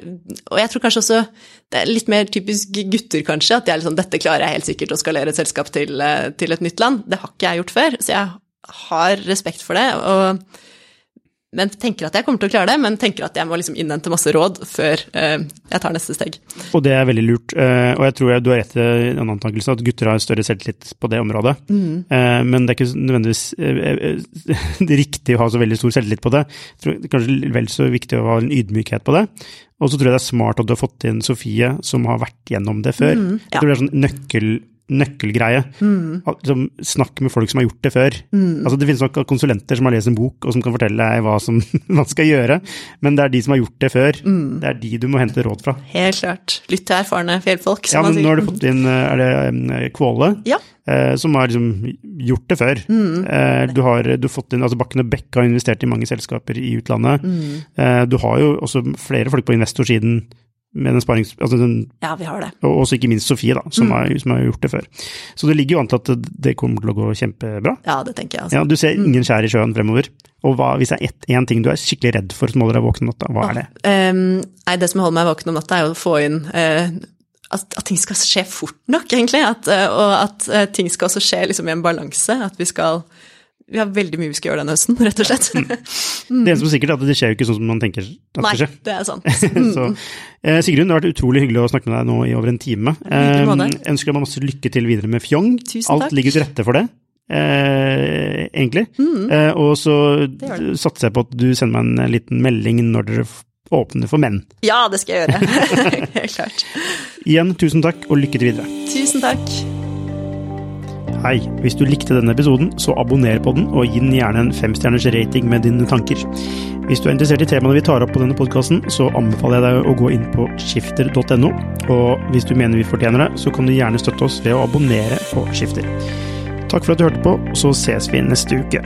Og jeg tror kanskje også det er litt mer typisk gutter, kanskje, at de er liksom Dette klarer jeg helt sikkert å skalere et selskap til, til et nytt land. Det har ikke jeg gjort før, så jeg har respekt for det. og men tenker at jeg kommer til å klare det, men tenker at jeg må liksom innhente masse råd før uh, jeg tar neste steg. Og det er veldig lurt, uh, og jeg tror jeg, du har rett i en antakelse at gutter har større selvtillit på det området. Mm. Uh, men det er ikke nødvendigvis det riktig å ha så veldig stor selvtillit på det. det er kanskje vel så viktig å ha en ydmykhet på det. Og så tror jeg det er smart at du har fått inn Sofie, som har vært gjennom det før. Mm, ja. Jeg tror det er sånn nøkkel nøkkelgreie. Mm. Som, snakk med folk som har gjort det før. Mm. Altså, det finnes nok konsulenter som har lest en bok og som kan fortelle deg hva som man skal gjøre, men det er de som har gjort det før. Mm. Det er de du må hente råd fra. Helt klart. Lytt til erfarne fjellfolk, som ja, men. Nå har du fått inn er det eh, Kvåle, ja. eh, som har liksom gjort det før. Mm. Eh, du har du fått inn, altså Bakken og Bekk har investert i mange selskaper i utlandet. Mm. Eh, du har jo også flere folk på investorsiden med den sparings... Altså den, ja, vi har det. Og også ikke minst Sofie, da, som, mm. har, som, har, gjort det før. Så det ligger jo an til at det kommer til å gå kjempebra. Ja, det tenker jeg. Altså. Ja, du ser mm. ingen skjær i sjøen fremover. Og hva, hvis det er én ting du er skikkelig redd for som holder deg våken om natta, hva er det? Um, nei, det som holder meg våken om natta, er å få inn uh, at, at, ting skal skje fort nok, egentlig. At, uh, og at uh, ting skal også skje liksom, i en balanse. At vi skal vi har veldig mye vi skal gjøre denne høsten, rett og slett. Mm. Det eneste som er sikkert, er at det skjer jo ikke sånn som man tenker at Nei, det skjer. det er sant. så, eh, Sigrun, det har vært utrolig hyggelig å snakke med deg nå i over en time. Eh, ønsker deg masse lykke til videre med Fjong. Tusen takk. Alt ligger til rette for det. eh, egentlig. Eh, og så satser jeg på at du sender meg en liten melding når dere åpner for menn. Ja, det skal jeg gjøre. Helt klart. Igjen, tusen takk, og lykke til videre. Tusen takk. Hei, hvis du likte denne episoden, så abonner på den, og gi den gjerne en femstjerners rating med dine tanker. Hvis du er interessert i temaene vi tar opp på denne podkasten, så anbefaler jeg deg å gå inn på skifter.no, og hvis du mener vi fortjener det, så kan du gjerne støtte oss ved å abonnere på Skifter. Takk for at du hørte på, så ses vi neste uke.